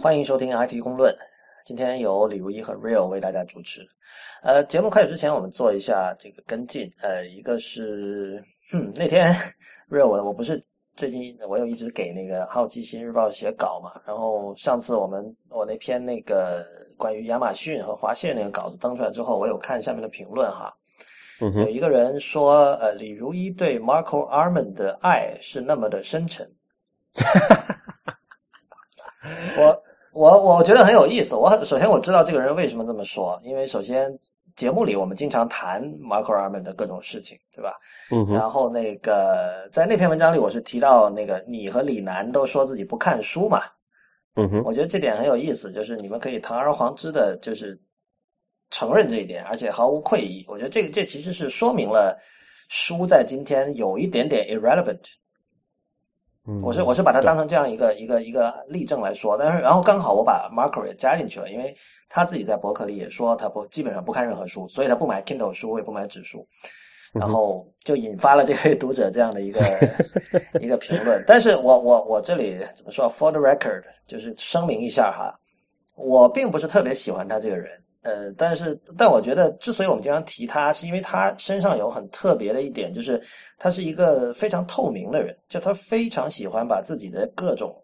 欢迎收听 IT 公论，今天由李如一和 Real 为大家主持。呃，节目开始之前，我们做一下这个跟进。呃，一个是，哼，那天 Real 我我不是最近我有一直给那个好奇心日报写稿嘛，然后上次我们我那篇那个关于亚马逊和华谢那个稿子登出来之后，我有看下面的评论哈，有一个人说，呃，李如一对 Marco Arman 的爱是那么的深沉。我我我觉得很有意思。我首先我知道这个人为什么这么说，因为首先节目里我们经常谈 Marco Arman 的各种事情，对吧？嗯然后那个在那篇文章里，我是提到那个你和李楠都说自己不看书嘛。嗯哼，我觉得这点很有意思，就是你们可以堂而皇之的，就是承认这一点，而且毫无愧意。我觉得这个这其实是说明了书在今天有一点点 irrelevant。我是我是把它当成这样一个一个一个例证来说，但是然后刚好我把 Marco 也加进去了，因为他自己在博客里也说他不基本上不看任何书，所以他不买 Kindle 书，也不买纸书，然后就引发了这位读者这样的一个 一个评论。但是我我我这里怎么说？For the record，就是声明一下哈，我并不是特别喜欢他这个人。呃，但是，但我觉得，之所以我们经常提他，是因为他身上有很特别的一点，就是他是一个非常透明的人，就他非常喜欢把自己的各种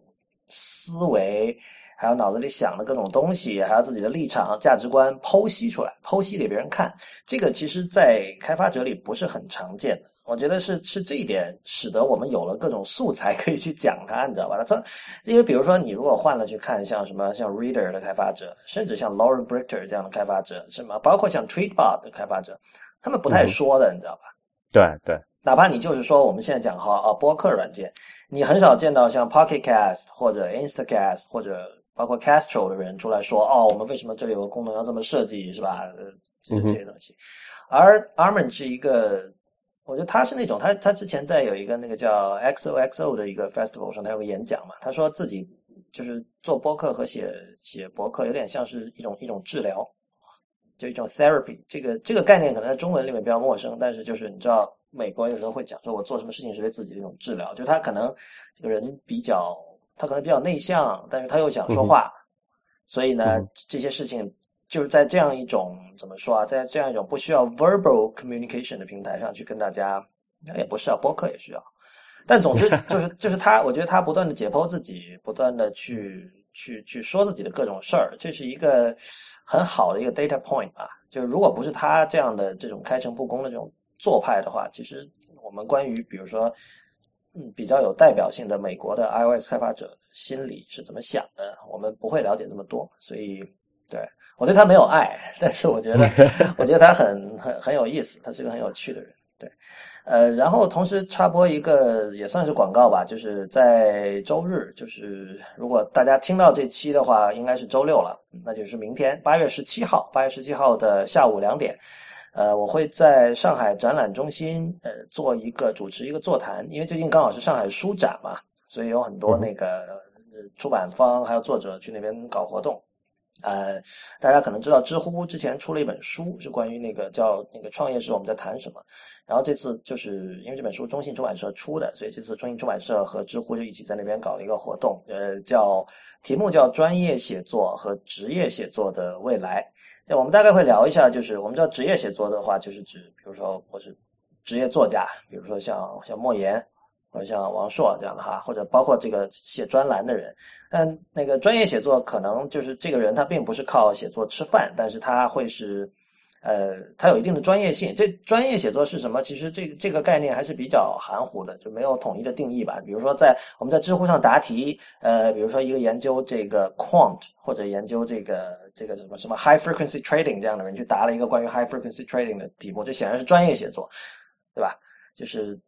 思维，还有脑子里想的各种东西，还有自己的立场、价值观剖析出来，剖析给别人看。这个其实，在开发者里不是很常见的。我觉得是是这一点使得我们有了各种素材可以去讲它，你知道吧？它因为比如说你如果换了去看像什么像 Reader 的开发者，甚至像 Lauren Brichter 这样的开发者，什么包括像 Tweetbot 的开发者，他们不太说的，你知道吧？对对，哪怕你就是说我们现在讲哈啊播客软件，你很少见到像 Pocket Cast 或者 Instacast 或者包括 Castro 的人出来说哦，我们为什么这里有个功能要这么设计，是吧？呃，这些东西。而 Armin 是一个。我觉得他是那种，他他之前在有一个那个叫 XOXO 的一个 festival 上，他有个演讲嘛，他说自己就是做播客和写写博客，有点像是一种一种治疗，就一种 therapy。这个这个概念可能在中文里面比较陌生，但是就是你知道，美国有时候会讲说，我做什么事情是对自己的一种治疗，就他可能这个人比较，他可能比较内向，但是他又想说话，所以呢，这些事情。就是在这样一种怎么说啊，在这样一种不需要 verbal communication 的平台上去跟大家，也不是啊，播客也需要。但总之 就是就是他，我觉得他不断的解剖自己，不断的去去去说自己的各种事儿，这是一个很好的一个 data point 啊。就是如果不是他这样的这种开诚布公的这种做派的话，其实我们关于比如说嗯比较有代表性的美国的 iOS 开发者心里是怎么想的，我们不会了解这么多。所以对。我对他没有爱，但是我觉得，我觉得他很很很有意思，他是个很有趣的人。对，呃，然后同时插播一个也算是广告吧，就是在周日，就是如果大家听到这期的话，应该是周六了，那就是明天八月十七号，八月十七号的下午两点，呃，我会在上海展览中心呃做一个主持一个座谈，因为最近刚好是上海书展嘛，所以有很多那个出版方还有作者去那边搞活动。呃，大家可能知道，知乎之前出了一本书，是关于那个叫那个创业时我们在谈什么。然后这次就是因为这本书中信出版社出的，所以这次中信出版社和知乎就一起在那边搞了一个活动，呃，叫题目叫“专业写作和职业写作的未来”。那我们大概会聊一下，就是我们知道职业写作的话，就是指比如说我是职业作家，比如说像像莫言。或者像王朔这样的哈，或者包括这个写专栏的人，但那个专业写作可能就是这个人他并不是靠写作吃饭，但是他会是，呃，他有一定的专业性。这专业写作是什么？其实这这个概念还是比较含糊的，就没有统一的定义吧。比如说在我们在知乎上答题，呃，比如说一个研究这个 quant 或者研究这个这个什么什么 high frequency trading 这样的人去答了一个关于 high frequency trading 的题目，这显然是专业写作，对吧？就是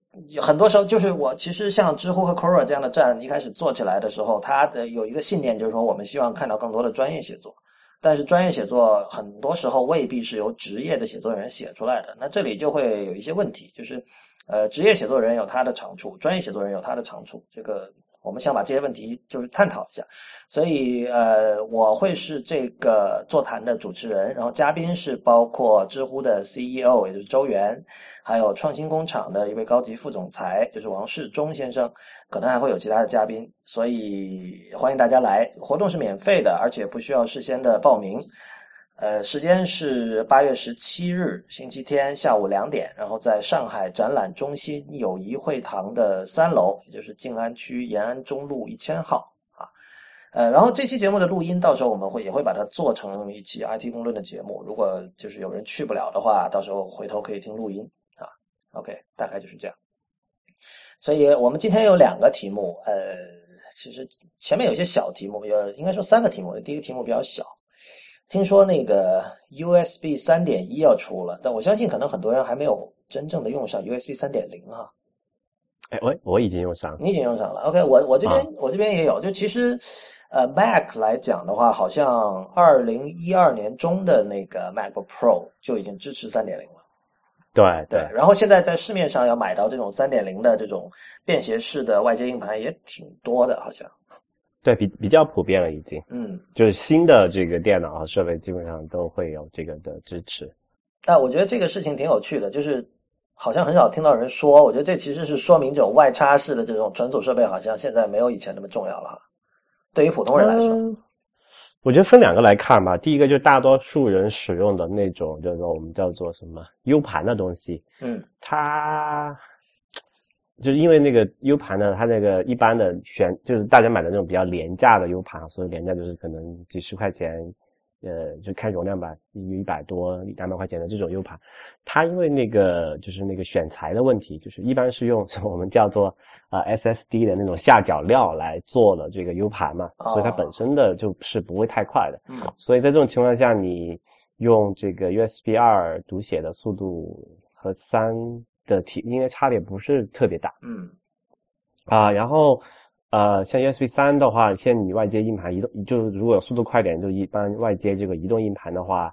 很多时候，就是我其实像知乎和 Quora 这样的站一开始做起来的时候，它的有一个信念，就是说我们希望看到更多的专业写作。但是专业写作很多时候未必是由职业的写作人写出来的，那这里就会有一些问题，就是呃，职业写作人有他的长处，专业写作人有他的长处，这个。我们想把这些问题就是探讨一下，所以呃，我会是这个座谈的主持人，然后嘉宾是包括知乎的 CEO，也就是周源，还有创新工厂的一位高级副总裁，就是王世忠先生，可能还会有其他的嘉宾，所以欢迎大家来。活动是免费的，而且不需要事先的报名。呃，时间是八月十七日星期天下午两点，然后在上海展览中心友谊会堂的三楼，也就是静安区延安中路一千号啊。呃，然后这期节目的录音，到时候我们会也会把它做成一期 IT 公论的节目。如果就是有人去不了的话，到时候回头可以听录音啊。OK，大概就是这样。所以我们今天有两个题目，呃，其实前面有些小题目，有应该说三个题目，第一个题目比较小。听说那个 USB 三点一要出了，但我相信可能很多人还没有真正的用上 USB 三点零哈。哎，我我已经用上了，你已经用上了。OK，我我这边我这边也有。就其实，呃，Mac 来讲的话，好像二零一二年中的那个 MacBook Pro 就已经支持三点零了。对对。然后现在在市面上要买到这种三点零的这种便携式的外接硬盘也挺多的，好像。对比比较普遍了，已经，嗯，就是新的这个电脑和设备基本上都会有这个的支持。但我觉得这个事情挺有趣的，就是好像很少听到人说。我觉得这其实是说明这种外插式的这种存储设备好像现在没有以前那么重要了。对于普通人来说，我觉得分两个来看吧。第一个就是大多数人使用的那种叫做我们叫做什么 U 盘的东西，嗯，它。就是因为那个 U 盘呢，它那个一般的选就是大家买的那种比较廉价的 U 盘，所以廉价就是可能几十块钱，呃，就看容量吧，一一百多两百块钱的这种 U 盘，它因为那个就是那个选材的问题，就是一般是用 我们叫做啊 SSD 的那种下脚料来做的这个 U 盘嘛，所以它本身的就是不会太快的，嗯，所以在这种情况下，你用这个 USB 二读写的速度和三。的体应该差别不是特别大，嗯，啊，然后呃，像 USB 三的话，现在你外接硬盘移动，就是如果速度快点，就一般外接这个移动硬盘的话，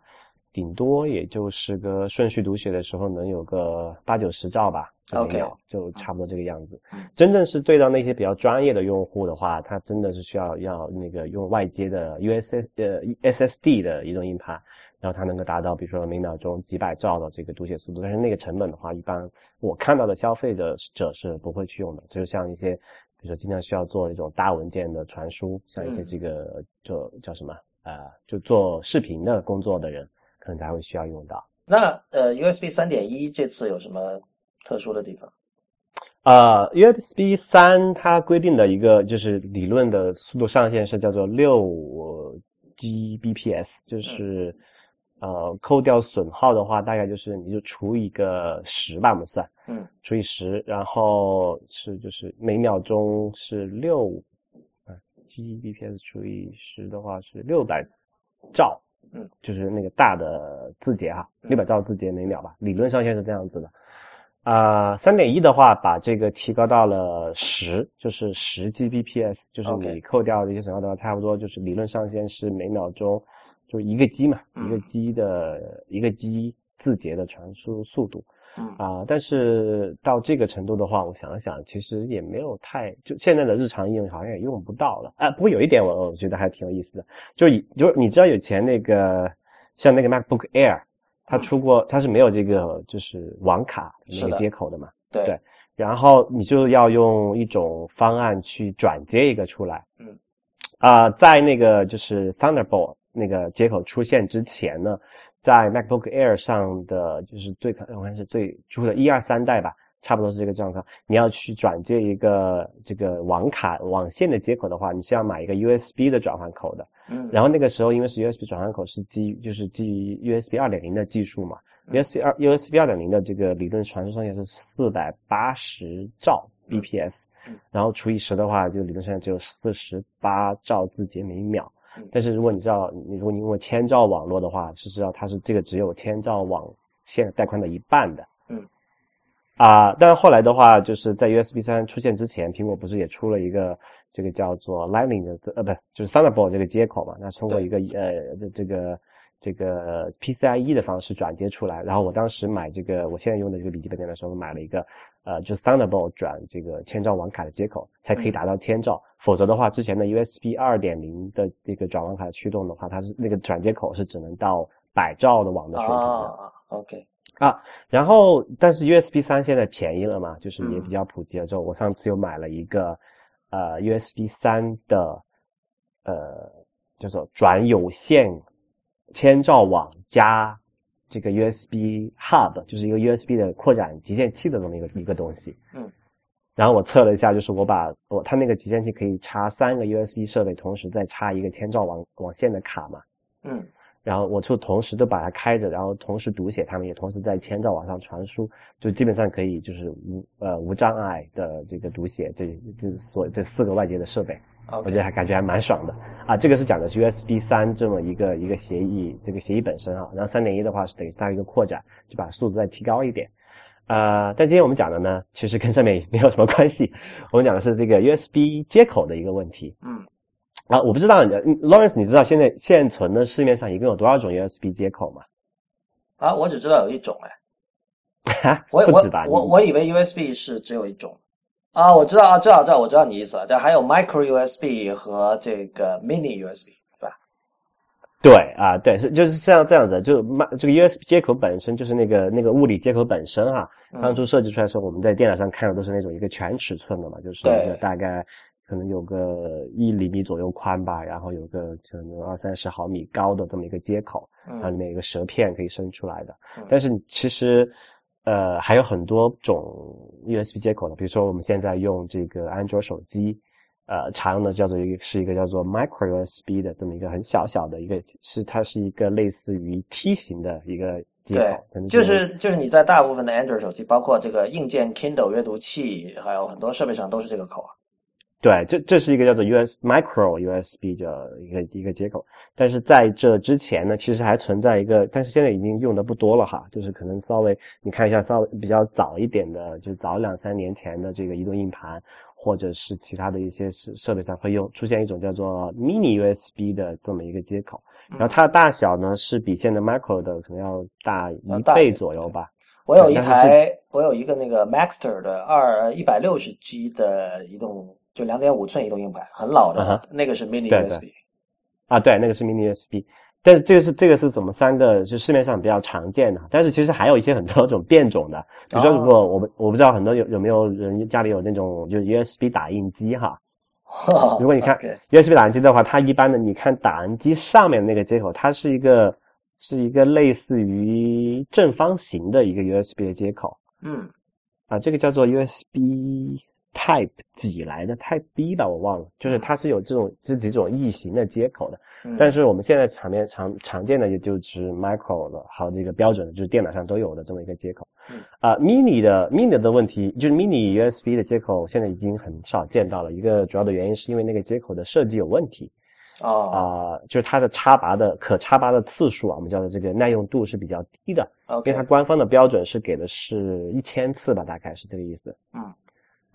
顶多也就是个顺序读写的时候能有个八九十兆吧，OK，就差不多这个样子。真正是对到那些比较专业的用户的话，他真的是需要要那个用外接的 USS 呃 SSD 的移动硬盘。然后它能够达到，比如说每秒钟几百兆的这个读写速度，但是那个成本的话，一般我看到的消费者者是不会去用的。就是像一些，比如说经常需要做一种大文件的传输，像一些这个就叫什么呃，就做视频的工作的人，可能才会需要用到。那呃，USB 三点一这次有什么特殊的地方？呃，USB 三它规定的一个就是理论的速度上限是叫做六 Gbps，就是。呃，扣掉损耗的话，大概就是你就除一个十吧，我们算，嗯，除以十，然后是就是每秒钟是六，啊，Gbps 除以十的话是六百兆，嗯，就是那个大的字节哈，六百兆字节每秒吧，理论上限是这样子的。啊，三点一的话，把这个提高到了十，就是十 Gbps，就是你扣掉一些损耗的话，差不多就是理论上限是每秒钟。就一个 G 嘛，一个 G 的一个 G 字节的传输速度，啊，但是到这个程度的话，我想了想，其实也没有太就现在的日常应用好像也用不到了。啊。不过有一点我我觉得还挺有意思的，就以就是你知道以前那个像那个 MacBook Air，它出过它是没有这个就是网卡那个接口的嘛，对，然后你就要用一种方案去转接一个出来，嗯，啊，在那个就是 Thunderbolt。那个接口出现之前呢，在 MacBook Air 上的就是最可能是最出的一二三代吧，差不多是这个状况。你要去转接一个这个网卡网线的接口的话，你是要买一个 USB 的转换口的。嗯。然后那个时候因为是 USB 转换口是基就是基于 USB 二点零的技术嘛，USB 二 USB 二点零的这个理论传输上限是四百八十兆 bps，然后除以十的话，就理论上只有四十八兆字节每秒。但是如果你知道，你如果你用千兆网络的话，是知道它是这个只有千兆网线带宽的一半的。嗯。啊，但是后来的话，就是在 USB 三出现之前，苹果不是也出了一个这个叫做 Lightning 的，呃，不，就是 Thunderbolt 这个接口嘛？那通过一个呃这个这个 PCIe 的方式转接出来。然后我当时买这个我现在用的这个笔记本电脑的时候，买了一个呃，就 Thunderbolt 转这个千兆网卡的接口，才可以达到千兆。否则的话，之前的 USB 二点零的这个转网卡驱动的话，它是那个转接口是只能到百兆的网的水平的。啊，OK。啊，然后但是 USB 三现在便宜了嘛，就是也比较普及了。之后我上次又买了一个呃 USB 三的呃叫做转有线千兆网加这个 USB Hub，就是一个 USB 的扩展集线器的这么一个一个东西。嗯，然后我测了一下，就是我把我它那个集线器可以插三个 USB 设备，同时再插一个千兆网网线的卡嘛。嗯。然后我就同时都把它开着，然后同时读写，它们也同时在千兆网上传输，就基本上可以就是无呃无障碍的这个读写，这这所这四个外接的设备，我觉得还感觉还蛮爽的啊。这个是讲的是 USB 三这么一个一个协议，这个协议本身啊，然后三点一的话是等于是它一个扩展，就把速度再提高一点。呃，但今天我们讲的呢，其实跟上面没有什么关系，我们讲的是这个 USB 接口的一个问题。嗯。啊，我不知道你，Lawrence，你知道现在现存的市面上一共有多少种 USB 接口吗？啊，我只知道有一种哎，我不止吧？我我以为 USB 是只有一种啊，我知道啊，知道知道，我知道你意思了，这还有 Micro USB 和这个 Mini USB，是吧？对啊，对，是就是像这样子，就这个 USB 接口本身就是那个那个物理接口本身哈，当初设计出来的时候，我们在电脑上看的都是那种一个全尺寸的嘛，就是大概。可能有个一厘米左右宽吧，然后有个可能二三十毫米高的这么一个接口，然后里面有个舌片可以伸出来的。但是其实，呃，还有很多种 USB 接口的，比如说我们现在用这个安卓手机，呃，常用的叫做一个是一个叫做 Micro USB 的这么一个很小小的一个，是它是一个类似于梯形的一个接口。就是就是你在大部分的安卓手机，包括这个硬件 Kindle 阅读器，还有很多设备上都是这个口啊。对，这这是一个叫做 US Micro USB 的一个一个接口，但是在这之前呢，其实还存在一个，但是现在已经用的不多了哈，就是可能稍微你看一下稍微比较早一点的，就早两三年前的这个移动硬盘，或者是其他的一些设设备上会用出现一种叫做 Mini USB 的这么一个接口，然后它的大小呢是比现在 Micro 的可能要大一倍左右吧。我有一台，我有一个那个 Maxter 的二一百六十 G 的移动。就两点五寸移动硬盘，很老的，那个是 Mini USB。啊，对，那个是 Mini USB。但是这个是这个是怎么三个？就市面上比较常见的。但是其实还有一些很多种变种的。比如说，如果我们我不知道很多有有没有人家里有那种就是 USB 打印机哈。如果你看 USB 打印机的话，它一般的你看打印机上面那个接口，它是一个是一个类似于正方形的一个 USB 的接口。嗯。啊，这个叫做 USB。Type 几来的 Type B 吧，我忘了，就是它是有这种这几种异形的接口的，但是我们现在场面常常见的也就是 Micro 的，还有这个标准的，就是电脑上都有的这么一个接口。啊，Mini 的 Mini 的问题就是 Mini USB 的接口现在已经很少见到了，一个主要的原因是因为那个接口的设计有问题。哦，啊，就是它的插拔的可插拔的次数啊，我们叫做这个耐用度是比较低的，因为它官方的标准是给的是一千次吧，大概是这个意思。嗯。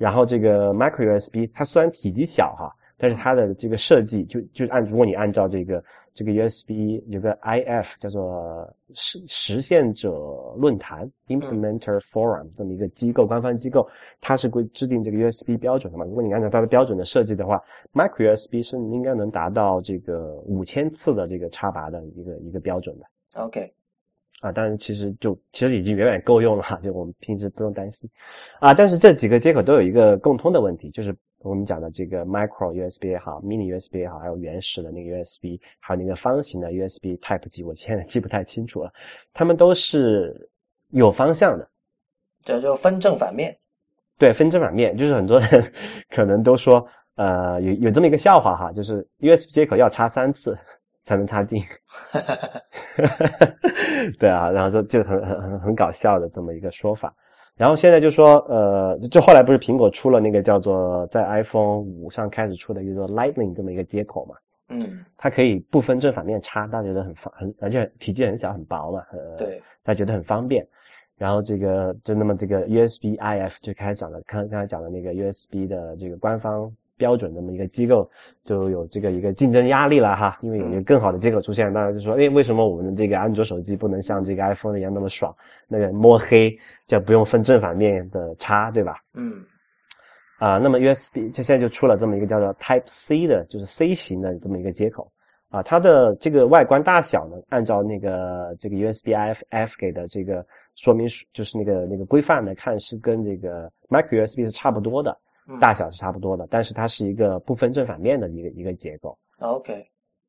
然后这个 Micro USB 它虽然体积小哈，但是它的这个设计就就按如果你按照这个这个 USB 有个 IF 叫做实实现者论坛 Implementer Forum 这么一个机构官方机构，它是规制定这个 USB 标准的嘛。如果你按照它的标准的设计的话，Micro USB 是应该能达到这个五千次的这个插拔的一个一个标准的。OK。啊，当然，其实就其实已经远远够用了哈，就我们平时不用担心。啊，但是这几个接口都有一个共通的问题，就是我们讲的这个 Micro USB 也好，Mini USB 也好，还有原始的那个 USB，还有那个方形的 USB Type G，我现在记不太清楚了。它们都是有方向的，这就分正反面。对，分正反面，就是很多人可能都说，呃，有有这么一个笑话哈，就是 USB 接口要插三次。才能插进，对啊，然后就就很很很很搞笑的这么一个说法。然后现在就说，呃，就后来不是苹果出了那个叫做在 iPhone 五上开始出的一个 Lightning 这么一个接口嘛，嗯，它可以不分正反面插，大家觉得很方很，而且体积很小很薄嘛，对，大家觉得很方便。然后这个就那么这个 USB IF 就开始讲了，刚刚才讲的那个 USB 的这个官方。标准这么一个机构，就有这个一个竞争压力了哈，因为有一个更好的接口出现，当然就说，哎，为什么我们的这个安卓手机不能像这个 iPhone 一样那么爽？那个摸黑就不用分正反面的插，对吧？嗯。啊，那么 USB 就现在就出了这么一个叫做 Type C 的，就是 C 型的这么一个接口啊，它的这个外观大小呢，按照那个这个 USB F F 给的这个说明书，就是那个那个规范来看，是跟这个 Micro USB 是差不多的，大小是差不多的，但是它是一个不分正反面的一个一个结构。OK，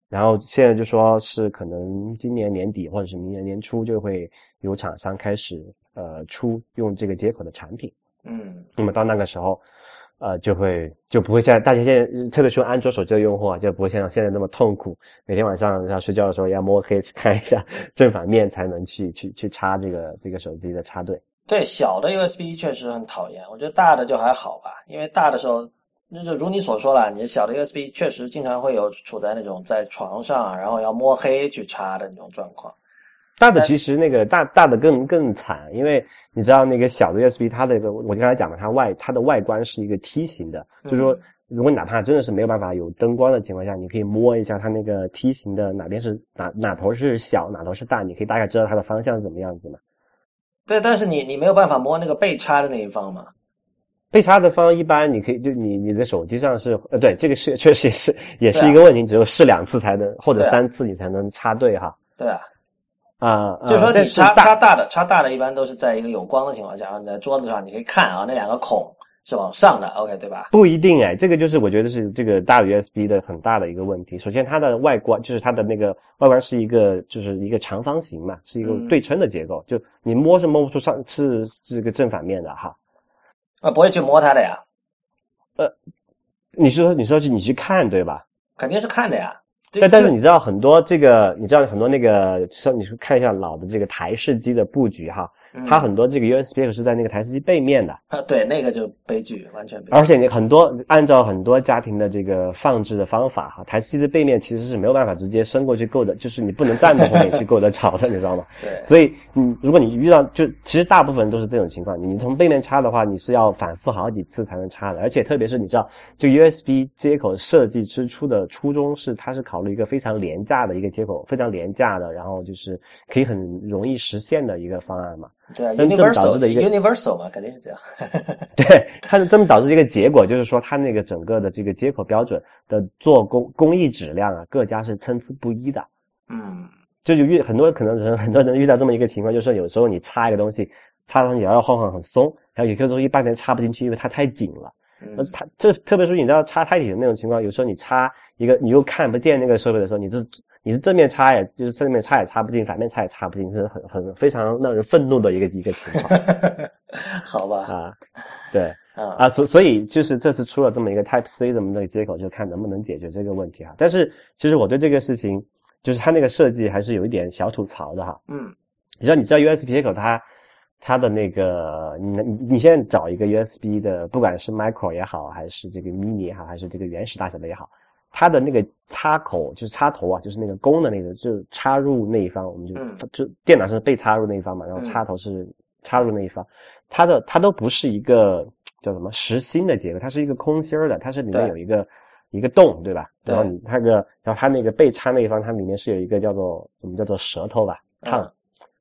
然后现在就说是可能今年年底或者是明年年初就会有厂商开始呃出用这个接口的产品。嗯，那么到那个时候。呃，就会就不会像大家现在，特别是安卓手机的用户啊，就不会像现在那么痛苦，每天晚上要睡觉的时候要摸黑看一下正反面才能去去去插这个这个手机的插对。对，小的 USB 确实很讨厌，我觉得大的就还好吧，因为大的时候，那就如你所说了，你小的 USB 确实经常会有处在那种在床上，然后要摸黑去插的那种状况。大的其实那个大大的更更惨，因为你知道那个小的 USB 它的我刚才讲了，它外它的外观是一个梯形的，就是说如果哪怕真的是没有办法有灯光的情况下，你可以摸一下它那个梯形的哪边是哪哪头是小，哪头是大，你可以大概知道它的方向是怎么样子嘛。对，但是你你没有办法摸那个被插的那一方嘛？被插的方一般你可以就你你的手机上是呃对这个是确实也是也是一个问题，只有试两次才能或者三次你才能插对哈。对啊。啊，就是说你插插大的，插大的一般都是在一个有光的情况下，然后你在桌子上你可以看啊，那两个孔是往上的，OK 对吧？不一定哎，这个就是我觉得是这个大的 USB 的很大的一个问题。首先它的外观就是它的那个外观是一个就是一个长方形嘛，是一个对称的结构，就你摸是摸不出上是这个正反面的哈。啊，不会去摸它的呀？呃，你说你说去你去看对吧？肯定是看的呀。但但是你知道很多这个，你知道很多那个，像你去看一下老的这个台式机的布局哈。它很多这个 USB 是在那个台式机背面的啊，对，那个就悲剧，完全悲剧。而且你很多按照很多家庭的这个放置的方法哈，台式机的背面其实是没有办法直接伸过去够的，就是你不能站在后面去够得着的，你知道吗？对。所以你如果你遇到就其实大部分都是这种情况，你从背面插的话，你是要反复好几次才能插的，而且特别是你知道这个 USB 接口设计之初的初衷是它是考虑一个非常廉价的一个接口，非常廉价的，然后就是可以很容易实现的一个方案嘛。对啊，universal 的一个 universal 嘛，肯定是这样。对，它是这么导致一个结果，就是说它那个整个的这个接口标准的做工工艺质量啊，各家是参差不一的。嗯，就有遇很多可能人很多人遇到这么一个情况，就是有时候你插一个东西，插上去摇摇晃晃很松，然后有些东西半天插不进去，因为它太紧了。嗯，它这特别是你知道插太紧的那种情况，有时候你插一个你又看不见那个设备的时候，你这。你是正面插也，就是正面插也插不进，反面插也插不进，是很很非常让人愤怒的一个一个情况。好吧，啊，对，啊啊，所所以就是这次出了这么一个 Type C 这么的接口，就看能不能解决这个问题哈。但是其实我对这个事情，就是它那个设计还是有一点小吐槽的哈。嗯，你知道你知道 USB 接口它它的那个，你你你现在找一个 USB 的，不管是 Micro 也好，还是这个 Mini 也好，还是这个原始大小的也好。它的那个插口就是插头啊，就是那个弓的那个，就是插入那一方，我们就就电脑是被插入那一方嘛，然后插头是插入那一方，它的它都不是一个叫什么实心的结构，它是一个空心儿的，它是里面有一个一个洞，对吧？然后你它个，然后它那个被插那一方，它里面是有一个叫做什么叫做舌头吧，烫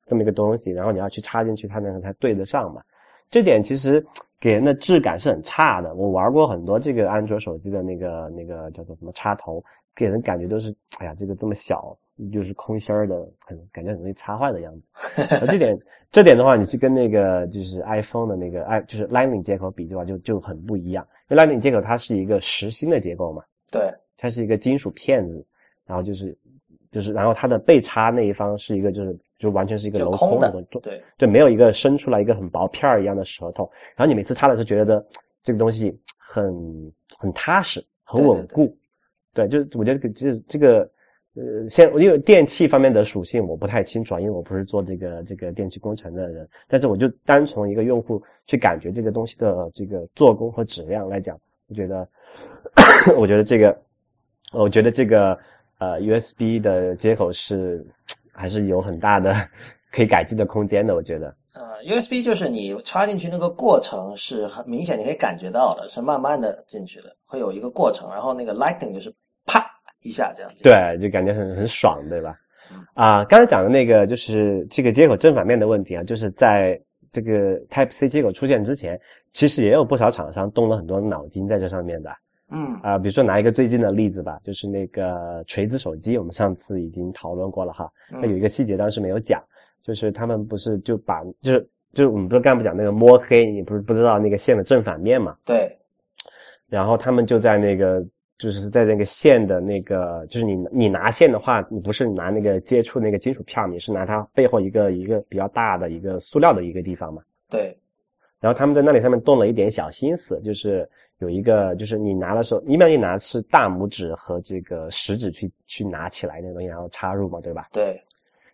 这么一个东西，然后你要去插进去，它那个才对得上嘛。这点其实。给人的质感是很差的。我玩过很多这个安卓手机的那个那个叫做什么插头，给人感觉都是，哎呀，这个这么小，就是空心儿的，很感觉很容易插坏的样子。这点这点的话，你去跟那个就是 iPhone 的那个 i 就是 Lightning 接口比的话，就就很不一样。因为 Lightning 接口它是一个实心的结构嘛，对，它是一个金属片子，然后就是就是然后它的被插那一方是一个就是。就完全是一个镂空的，对对，没有一个伸出来一个很薄片儿一样的舌头。然后你每次擦的时候，觉得这个东西很很踏实，很稳固。对，就我觉得这这个呃，先因为电器方面的属性我不太清楚，因为我不是做这个这个电器工程的人。但是我就单从一个用户去感觉这个东西的这个做工和质量来讲，我觉得 我觉得这个，我觉得这个呃 USB 的接口是。还是有很大的可以改进的空间的，我觉得。呃，USB 就是你插进去那个过程是很明显，你可以感觉到的，是慢慢的进去的，会有一个过程。然后那个 Lightning 就是啪一下这样子。对，就感觉很很爽，对吧？啊，刚才讲的那个就是这个接口正反面的问题啊，就是在这个 Type C 接口出现之前，其实也有不少厂商动了很多脑筋在这上面的。嗯啊，比如说拿一个最近的例子吧，就是那个锤子手机，我们上次已经讨论过了哈。那有一个细节当时没有讲。就是他们不是就把就是就是我们不是干部讲那个摸黑，你不是不知道那个线的正反面嘛？对。然后他们就在那个就是在那个线的那个就是你你拿线的话，你不是拿那个接触那个金属片，你是拿它背后一个一个比较大的一个塑料的一个地方嘛？对。然后他们在那里上面动了一点小心思，就是有一个就是你拿的时候，一般你拿是大拇指和这个食指去去拿起来那个东西，然后插入嘛，对吧？对。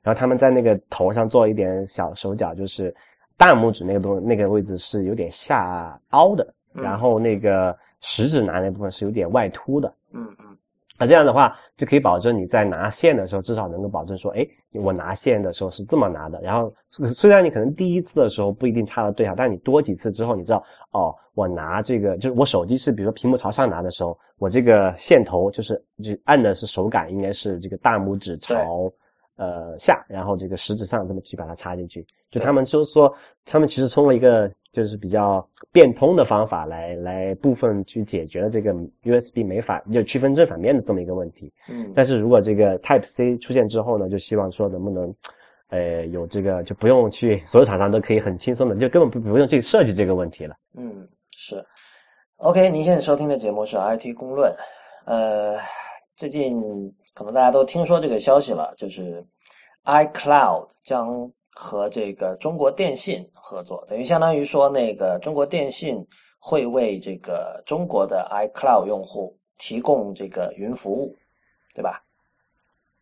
然后他们在那个头上做一点小手脚，就是大拇指那个东那个位置是有点下凹的，然后那个食指拿那部分是有点外凸的。嗯嗯。那这样的话就可以保证你在拿线的时候，至少能够保证说，哎，我拿线的时候是这么拿的。然后虽然你可能第一次的时候不一定插的对啊，但你多几次之后，你知道，哦，我拿这个就是我手机是比如说屏幕朝上拿的时候，我这个线头就是就按的是手感应该是这个大拇指朝。呃，下，然后这个食指上这么去把它插进去，就他们就是说，他们其实通过一个就是比较变通的方法来来部分去解决了这个 USB 没法就区分正反面的这么一个问题。嗯，但是如果这个 Type C 出现之后呢，就希望说能不能，呃，有这个就不用去所有厂商都可以很轻松的，就根本不不用去设计这个问题了。嗯，是。OK，您现在收听的节目是 IT 公论，呃。最近可能大家都听说这个消息了，就是 iCloud 将和这个中国电信合作，等于相当于说那个中国电信会为这个中国的 iCloud 用户提供这个云服务，对吧？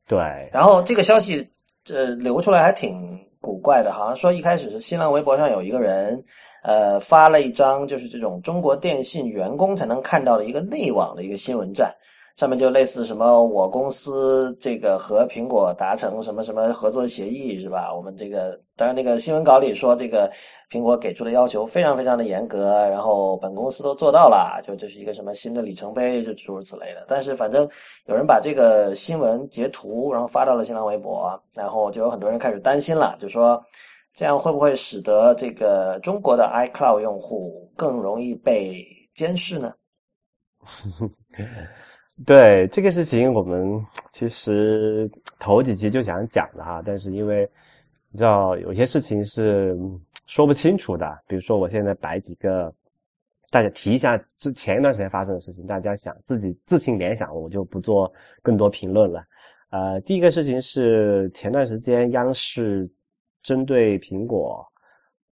对。然后这个消息这流出来还挺古怪的，好像说一开始是新浪微博上有一个人呃发了一张就是这种中国电信员工才能看到的一个内网的一个新闻站。上面就类似什么，我公司这个和苹果达成什么什么合作协议是吧？我们这个当然那个新闻稿里说，这个苹果给出的要求非常非常的严格，然后本公司都做到了，就这是一个什么新的里程碑，就诸如此类的。但是反正有人把这个新闻截图，然后发到了新浪微博，然后就有很多人开始担心了，就说这样会不会使得这个中国的 iCloud 用户更容易被监视呢？对这个事情，我们 其实 头几期就想讲的哈，但是因为你知道有些事情是 说不清楚的，比如说我现在摆几个，大家提一下之前一段时间发生的事情，大家想自己自行联想，我就不做更多评论了。呃，第一个事情是前段时间央视针对苹果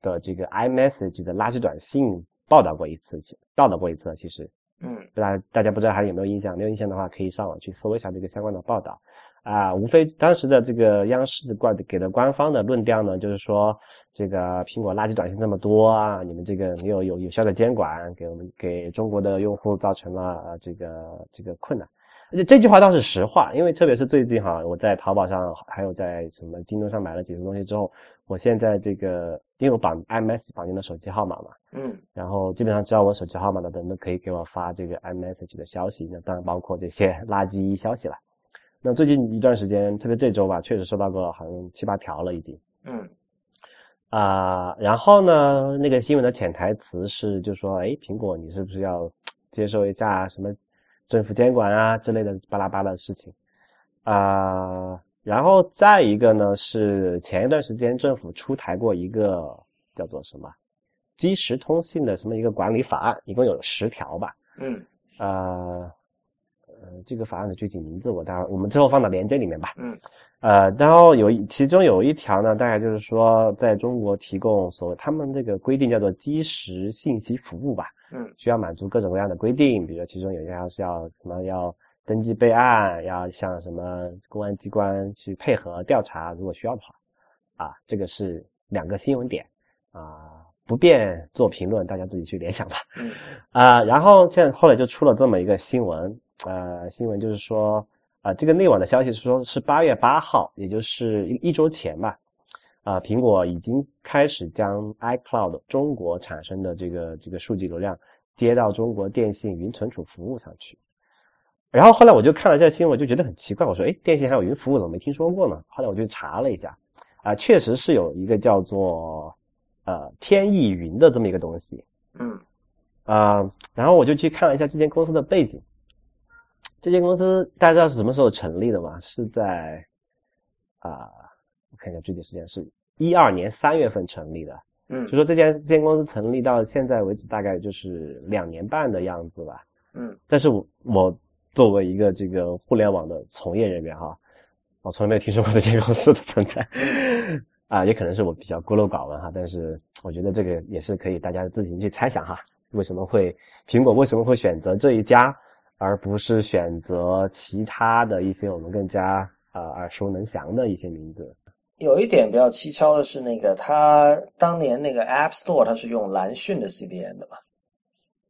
的这个 iMessage 的垃圾短信报道过一次，报道过一次，其实。嗯，大大家不知道还有没有印象？没有印象的话，可以上网去搜一下这个相关的报道。啊，无非当时的这个央视的官给的官方的论调呢，就是说这个苹果垃圾短信这么多啊，你们这个没有有有效的监管，给我们给中国的用户造成了这个这个困难。而且这句话倒是实话，因为特别是最近哈，我在淘宝上还有在什么京东上买了几个东西之后，我现在这个因为我绑 iMessage 绑定了手机号码嘛，嗯，然后基本上知道我手机号码的人都可以给我发这个 iMessage 的消息，那当然包括这些垃圾消息了。那最近一段时间，特别这周吧，确实收到过好像七八条了已经。嗯，啊，然后呢，那个新闻的潜台词是就说，哎，苹果你是不是要接受一下什么？政府监管啊之类的巴拉巴拉的事情，啊，然后再一个呢是前一段时间政府出台过一个叫做什么即时通信的什么一个管理法案，一共有十条吧。嗯，呃，呃，这个法案的具体名字我待会儿我们之后放到链接里面吧。嗯，呃，然后有其中有一条呢，大概就是说在中国提供所谓他们这个规定叫做即时信息服务吧。嗯，需要满足各种各样的规定，比如其中有一条是要什么要登记备案，要向什么公安机关去配合调查，如果需要的话，啊，这个是两个新闻点，啊，不便做评论，大家自己去联想吧。嗯，啊，然后现在后来就出了这么一个新闻，呃，新闻就是说，啊，这个内网的消息是说是八月八号，也就是一一周前吧，啊，苹果已经开始将 iCloud 中国产生的这个这个数据流量接到中国电信云存储服务上去。然后后来我就看了一下新闻，我就觉得很奇怪，我说，哎，电信还有云服务，怎么没听说过呢？后来我就查了一下，啊，确实是有一个叫做呃天翼云的这么一个东西。嗯。啊，然后我就去看了一下这间公司的背景。这间公司大家知道是什么时候成立的吗？是在啊，我看一下具体时间，是一二年三月份成立的。嗯，就说这间这间公司成立到现在为止，大概就是两年半的样子吧。嗯，但是我我作为一个这个互联网的从业人员哈，我从来没有听说过这间公司的存在。啊，也可能是我比较孤陋寡闻哈，但是我觉得这个也是可以大家自行去猜想哈。为什么会苹果为什么会选择这一家，而不是选择其他的一些我们更加呃耳熟能详的一些名字？有一点比较蹊跷的是，那个他当年那个 App Store 它是用蓝讯的 CDN 的嘛？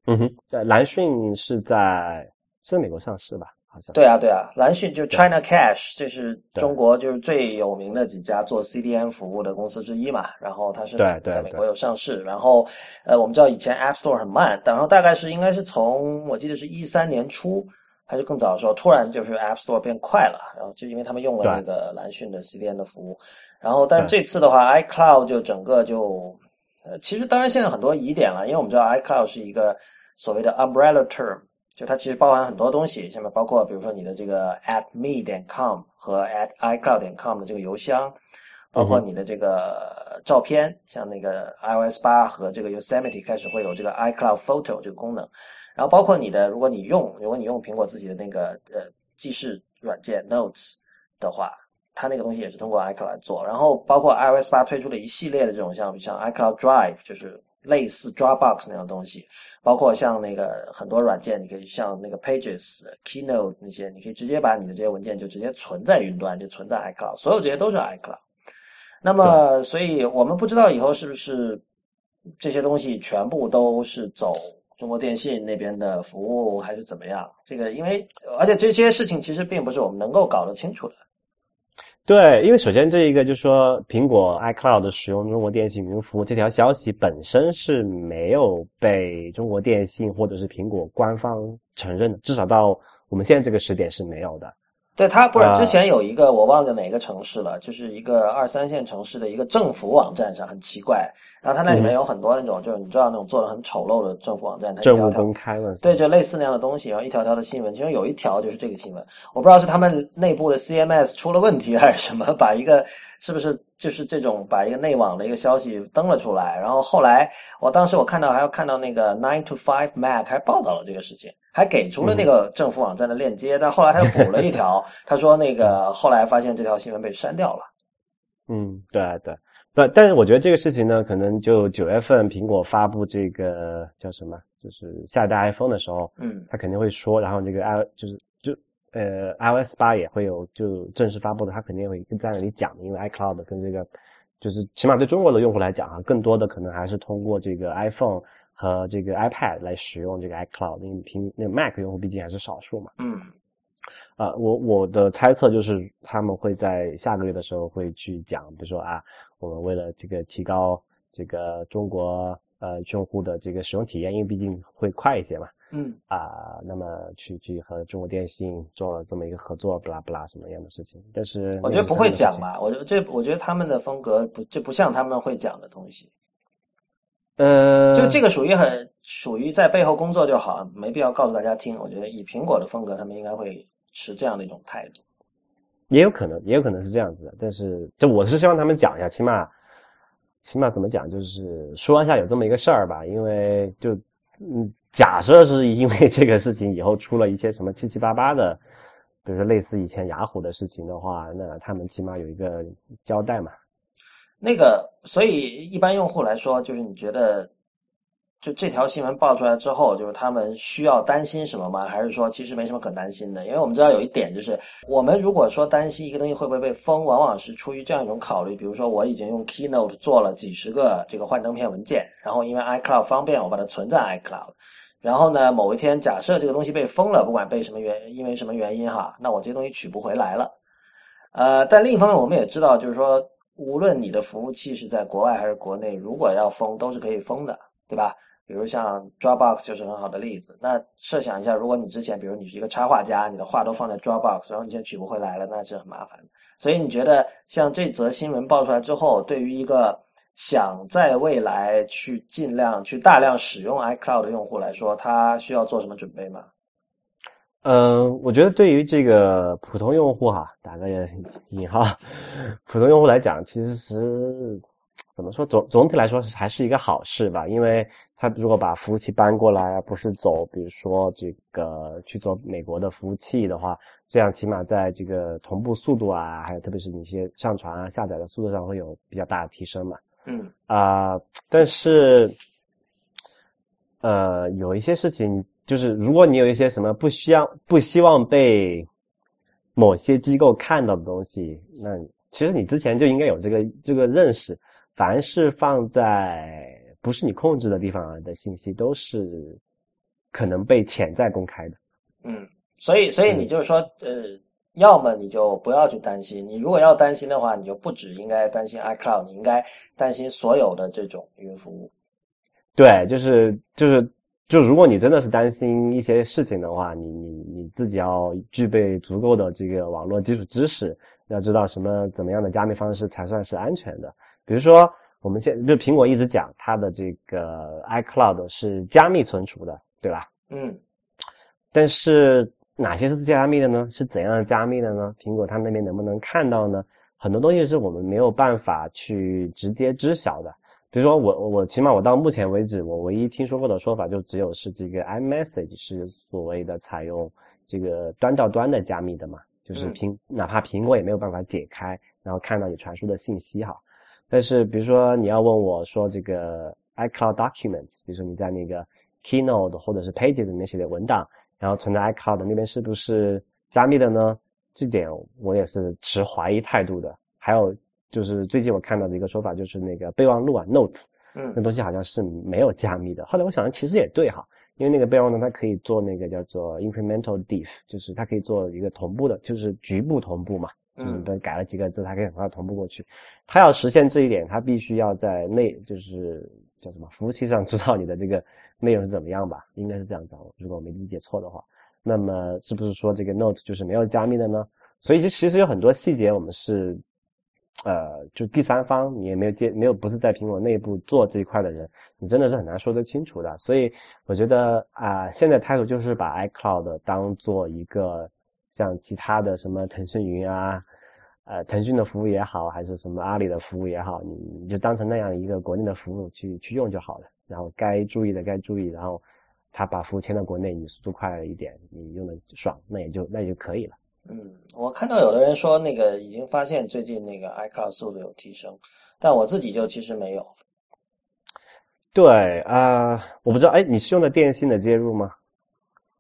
嗯哼，蓝讯是在是在美国上市吧？好像对啊，对啊，蓝讯就是 China Cash，这是中国就是最有名的几家做 CDN 服务的公司之一嘛。然后它是在美国有上市。然后呃，我们知道以前 App Store 很慢，然后大概是应该是从我记得是一三年初还是更早的时候，突然就是 App Store 变快了。然后就因为他们用了那个蓝讯的 CDN 的服务。然后但是这次的话，iCloud 就整个就呃，其实当然现在很多疑点了，因为我们知道 iCloud 是一个所谓的 umbrella term。就它其实包含很多东西，下面包括比如说你的这个 at me 点 com 和 at icloud 点 com 的这个邮箱，包括你的这个照片，像那个 iOS 八和这个 Yosemite 开始会有这个 iCloud Photo 这个功能，然后包括你的，如果你用如果你用苹果自己的那个呃记事软件 Notes 的话，它那个东西也是通过 iCloud 来做，然后包括 iOS 八推出了一系列的这种像像 iCloud Drive 就是。类似 Dropbox 那样东西，包括像那个很多软件，你可以像那个 Pages、Keynote 那些，你可以直接把你的这些文件就直接存在云端，就存在 iCloud，所有这些都是 iCloud。那么，所以我们不知道以后是不是这些东西全部都是走中国电信那边的服务，还是怎么样？这个，因为而且这些事情其实并不是我们能够搞得清楚的。对，因为首先这一个就是说，苹果 iCloud 使用中国电信云服务这条消息本身是没有被中国电信或者是苹果官方承认的，至少到我们现在这个时点是没有的。对，他不是之前有一个我忘了哪个城市了，就是一个二三线城市的一个政府网站上很奇怪。然后它那里面有很多那种，就是你知道那种做的很丑陋的政府网站，它政务公开了，对，就类似那样的东西，然后一条条的新闻，其中有一条就是这个新闻，我不知道是他们内部的 CMS 出了问题还是什么，把一个是不是就是这种把一个内网的一个消息登了出来，然后后来我当时我看到还要看到那个 Nine to Five Mac 还报道了这个事情，还给出了那个政府网站的链接，但后来他又补了一条，他说那个后来发现这条新闻被删掉了。嗯，对对。但但是我觉得这个事情呢，可能就九月份苹果发布这个叫什么，就是下一代 iPhone 的时候，嗯，他肯定会说，然后这个 i 就是就呃 iOS 八也会有就正式发布的，他肯定会在那里讲，因为 iCloud 跟这个就是起码对中国的用户来讲啊，更多的可能还是通过这个 iPhone 和这个 iPad 来使用这个 iCloud，因为平那个 Mac 用户毕竟还是少数嘛，嗯，啊，我我的猜测就是他们会在下个月的时候会去讲，比如说啊。我们为了这个提高这个中国呃用户的这个使用体验，因为毕竟会快一些嘛，嗯啊，那么去去和中国电信做了这么一个合作，不拉不拉什么样的事情？但是我觉得不会讲吧，我觉得这我觉得他们的风格不这不像他们会讲的东西，呃，就这个属于很属于在背后工作就好，没必要告诉大家听。我觉得以苹果的风格，他们应该会持这样的一种态度。也有可能，也有可能是这样子的，但是就我是希望他们讲一下，起码，起码怎么讲，就是说一下有这么一个事儿吧。因为就嗯，假设是因为这个事情以后出了一些什么七七八八的，比如说类似以前雅虎的事情的话，那他们起码有一个交代嘛。那个，所以一般用户来说，就是你觉得。就这条新闻爆出来之后，就是他们需要担心什么吗？还是说其实没什么可担心的？因为我们知道有一点就是，我们如果说担心一个东西会不会被封，往往是出于这样一种考虑。比如说，我已经用 Keynote 做了几十个这个幻灯片文件，然后因为 iCloud 方便，我把它存在 iCloud。然后呢，某一天假设这个东西被封了，不管被什么原因为什么原因哈，那我这些东西取不回来了。呃，但另一方面，我们也知道，就是说。无论你的服务器是在国外还是国内，如果要封都是可以封的，对吧？比如像 Dropbox 就是很好的例子。那设想一下，如果你之前，比如你是一个插画家，你的画都放在 Dropbox，然后你现在取不回来了，那是很麻烦的。所以你觉得像这则新闻爆出来之后，对于一个想在未来去尽量去大量使用 iCloud 的用户来说，他需要做什么准备吗？嗯，我觉得对于这个普通用户哈，打个引号，普通用户来讲，其实是怎么说总总体来说是还是一个好事吧，因为。他如果把服务器搬过来，而不是走，比如说这个去做美国的服务器的话，这样起码在这个同步速度啊，还有特别是你一些上传啊、下载的速度上会有比较大的提升嘛。嗯啊，但是呃，有一些事情就是，如果你有一些什么不需要、不希望被某些机构看到的东西，那其实你之前就应该有这个这个认识，凡是放在。不是你控制的地方的信息，都是可能被潜在公开的。嗯，所以，所以你就是说，呃，要么你就不要去担心。你如果要担心的话，你就不止应该担心 iCloud，你应该担心所有的这种云服务。对，就是就是就如果你真的是担心一些事情的话，你你你自己要具备足够的这个网络基础知识，要知道什么怎么样的加密方式才算是安全的。比如说。我们现就苹果一直讲它的这个 iCloud 是加密存储的，对吧？嗯。但是哪些是加密的呢？是怎样加密的呢？苹果它那边能不能看到呢？很多东西是我们没有办法去直接知晓的。比如说我我起码我到目前为止，我唯一听说过的说法就只有是这个 iMessage 是所谓的采用这个端到端的加密的嘛，就是苹哪怕苹果也没有办法解开，然后看到你传输的信息哈。但是，比如说你要问我说这个 iCloud Documents，比如说你在那个 Keynote 或者是 Pages 里面写的文档，然后存在 iCloud 那边是不是加密的呢？这点我也是持怀疑态度的。还有就是最近我看到的一个说法，就是那个备忘录啊 Notes，嗯，那东西好像是没有加密的。后来我想，其实也对哈，因为那个备忘录它可以做那个叫做 Incremental Diff，就是它可以做一个同步的，就是局部同步嘛。嗯，对，改了几个字，它可以很快同步过去。它要实现这一点，它必须要在内，就是叫什么服务器上知道你的这个内容是怎么样吧？应该是这样子，如果我没理解错的话。那么是不是说这个 Note 就是没有加密的呢？所以这其实有很多细节，我们是呃，就第三方你也没有接，没有不是在苹果内部做这一块的人，你真的是很难说得清楚的。所以我觉得啊，现在态度就是把 iCloud 当做一个。像其他的什么腾讯云啊，呃，腾讯的服务也好，还是什么阿里的服务也好，你你就当成那样一个国内的服务去去用就好了。然后该注意的该注意，然后他把服务迁到国内，你速度快了一点，你用的爽，那也就那也就可以了。嗯，我看到有的人说那个已经发现最近那个 iCloud 速度有提升，但我自己就其实没有。对啊，我不知道，哎，你是用的电信的接入吗？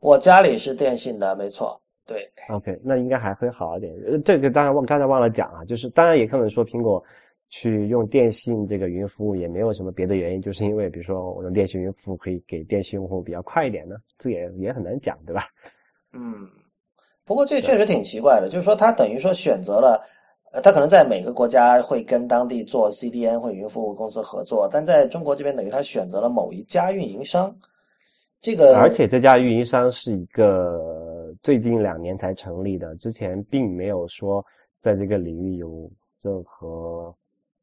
我家里是电信的，没错。对，OK，那应该还会好一点。呃，这个当然忘刚才忘了讲啊，就是当然也可能说苹果去用电信这个云服务也没有什么别的原因，就是因为比如说我用电信云服务可以给电信用户比较快一点呢，这也也很难讲，对吧？嗯，不过这确实挺奇怪的，就是说他等于说选择了，呃，他可能在每个国家会跟当地做 CDN 或云服务公司合作，但在中国这边等于他选择了某一家运营商。这个，而且这家运营商是一个最近两年才成立的，之前并没有说在这个领域有任何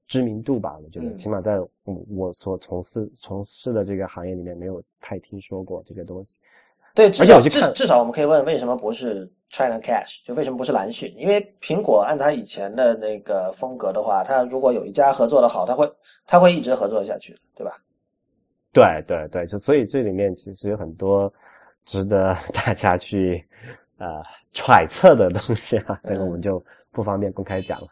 知名度吧？我觉得，起码在我我所从事从事的这个行业里面，没有太听说过这个东西。对，而且至至少我们可以问，为什么不是 China Cash？就为什么不是蓝讯？因为苹果按它以前的那个风格的话，它如果有一家合作的好，它会它会一直合作下去，对吧？对对对，就所以这里面其实有很多值得 大家去呃揣测的东西啊，这个我们就不方便公开讲了。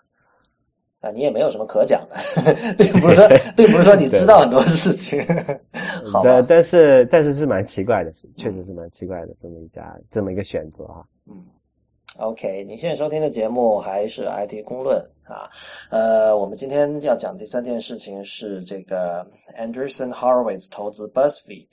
啊，你也没有什么可讲的，并不是说并不是说你知道很多事情。好，但是但是是蛮奇怪的，确实是蛮奇怪的这么一家这么一个选择啊。嗯。OK，你现在收听的节目还是 IT 公论啊？呃，我们今天要讲第三件事情是这个 Andreessen Horowitz 投资 BuzzFeed。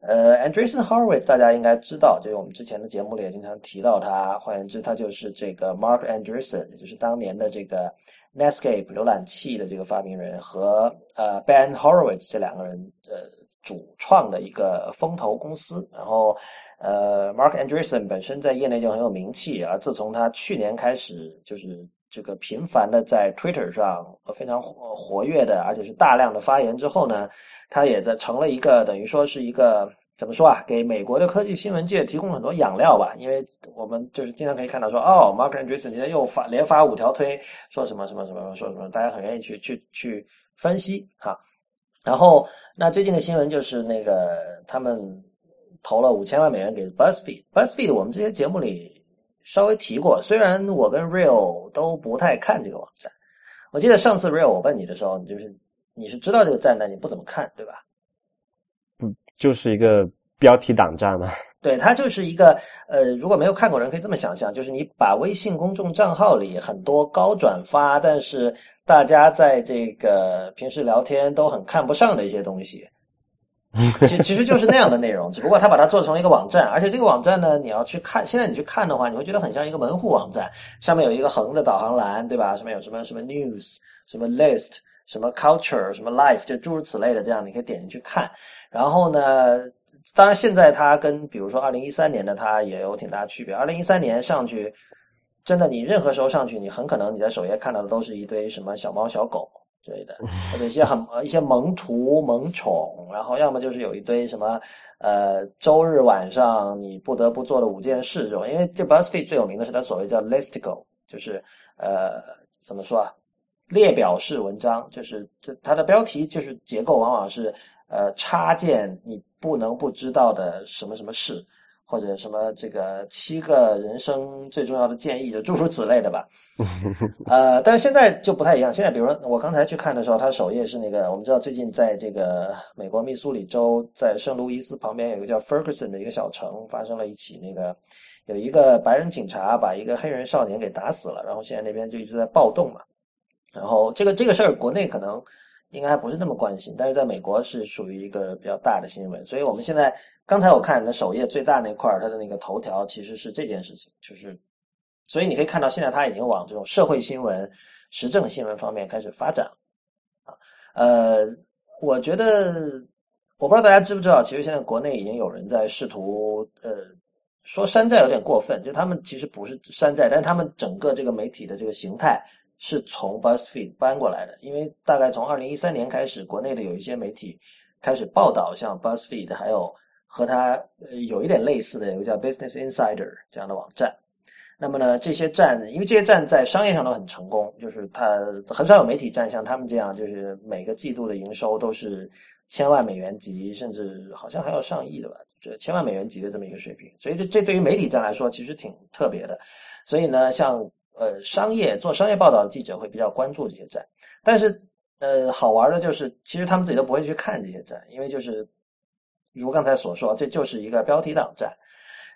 呃，Andreessen Horowitz 大家应该知道，就是我们之前的节目里也经常提到他。换言之，他就是这个 Mark Andreessen，也就是当年的这个 Netscape 浏览器的这个发明人和呃 Ben Horowitz 这两个人呃主创的一个风投公司。然后呃 Mark Andreessen 本身在业内就很有名气，而自从他去年开始就是这个频繁的在 Twitter 上非常活跃的，而且是大量的发言之后呢，他也在成了一个等于说是一个。怎么说啊？给美国的科技新闻界提供很多养料吧，因为我们就是经常可以看到说，哦，Mark Andreessen 今天又发连发五条推，说什么什么什么，说什么，大家很愿意去去去分析哈。然后，那最近的新闻就是那个他们投了五千万美元给 BuzzFeed，BuzzFeed 我们这些节目里稍微提过，虽然我跟 Real 都不太看这个网站，我记得上次 Real 我问你的时候，你就是你是知道这个站，但你不怎么看，对吧？就是一个标题党站嘛，对，它就是一个呃，如果没有看过人可以这么想象，就是你把微信公众账号里很多高转发，但是大家在这个平时聊天都很看不上的一些东西，其其实就是那样的内容，只不过他把它做成了一个网站，而且这个网站呢，你要去看，现在你去看的话，你会觉得很像一个门户网站，上面有一个横的导航栏，对吧？上面有什么什么 news，什么 list，什么 culture，什么 life，就诸如此类的，这样你可以点进去看。然后呢？当然，现在它跟比如说二零一三年的它也有挺大区别。二零一三年上去，真的你任何时候上去，你很可能你在首页看到的都是一堆什么小猫小狗之类的，或者一些很一些萌图萌宠，然后要么就是有一堆什么呃周日晚上你不得不做的五件事这种。因为这 BuzzFeed 最有名的是它所谓叫 Listicle，就是呃怎么说啊？列表式文章，就是就它的标题就是结构往往是。呃，插件你不能不知道的什么什么事，或者什么这个七个人生最重要的建议，就诸如此类的吧。呃，但是现在就不太一样。现在，比如说我刚才去看的时候，它首页是那个，我们知道最近在这个美国密苏里州，在圣路易斯旁边有一个叫 Ferguson 的一个小城，发生了一起那个有一个白人警察把一个黑人少年给打死了，然后现在那边就一直在暴动嘛。然后这个这个事儿，国内可能。应该还不是那么关心，但是在美国是属于一个比较大的新闻，所以我们现在刚才我看的首页最大那块儿，它的那个头条其实是这件事情，就是，所以你可以看到现在它已经往这种社会新闻、时政新闻方面开始发展了，啊，呃，我觉得我不知道大家知不知道，其实现在国内已经有人在试图，呃，说山寨有点过分，就他们其实不是山寨，但是他们整个这个媒体的这个形态。是从 BuzzFeed 搬过来的，因为大概从二零一三年开始，国内的有一些媒体开始报道像 BuzzFeed，还有和它有一点类似的有个叫 Business Insider 这样的网站。那么呢，这些站，因为这些站在商业上都很成功，就是它很少有媒体站像他们这样，就是每个季度的营收都是千万美元级，甚至好像还要上亿的吧，这千万美元级的这么一个水平。所以这这对于媒体站来说，其实挺特别的。所以呢，像。呃，商业做商业报道的记者会比较关注这些站，但是呃，好玩的就是，其实他们自己都不会去看这些站，因为就是如刚才所说，这就是一个标题党站。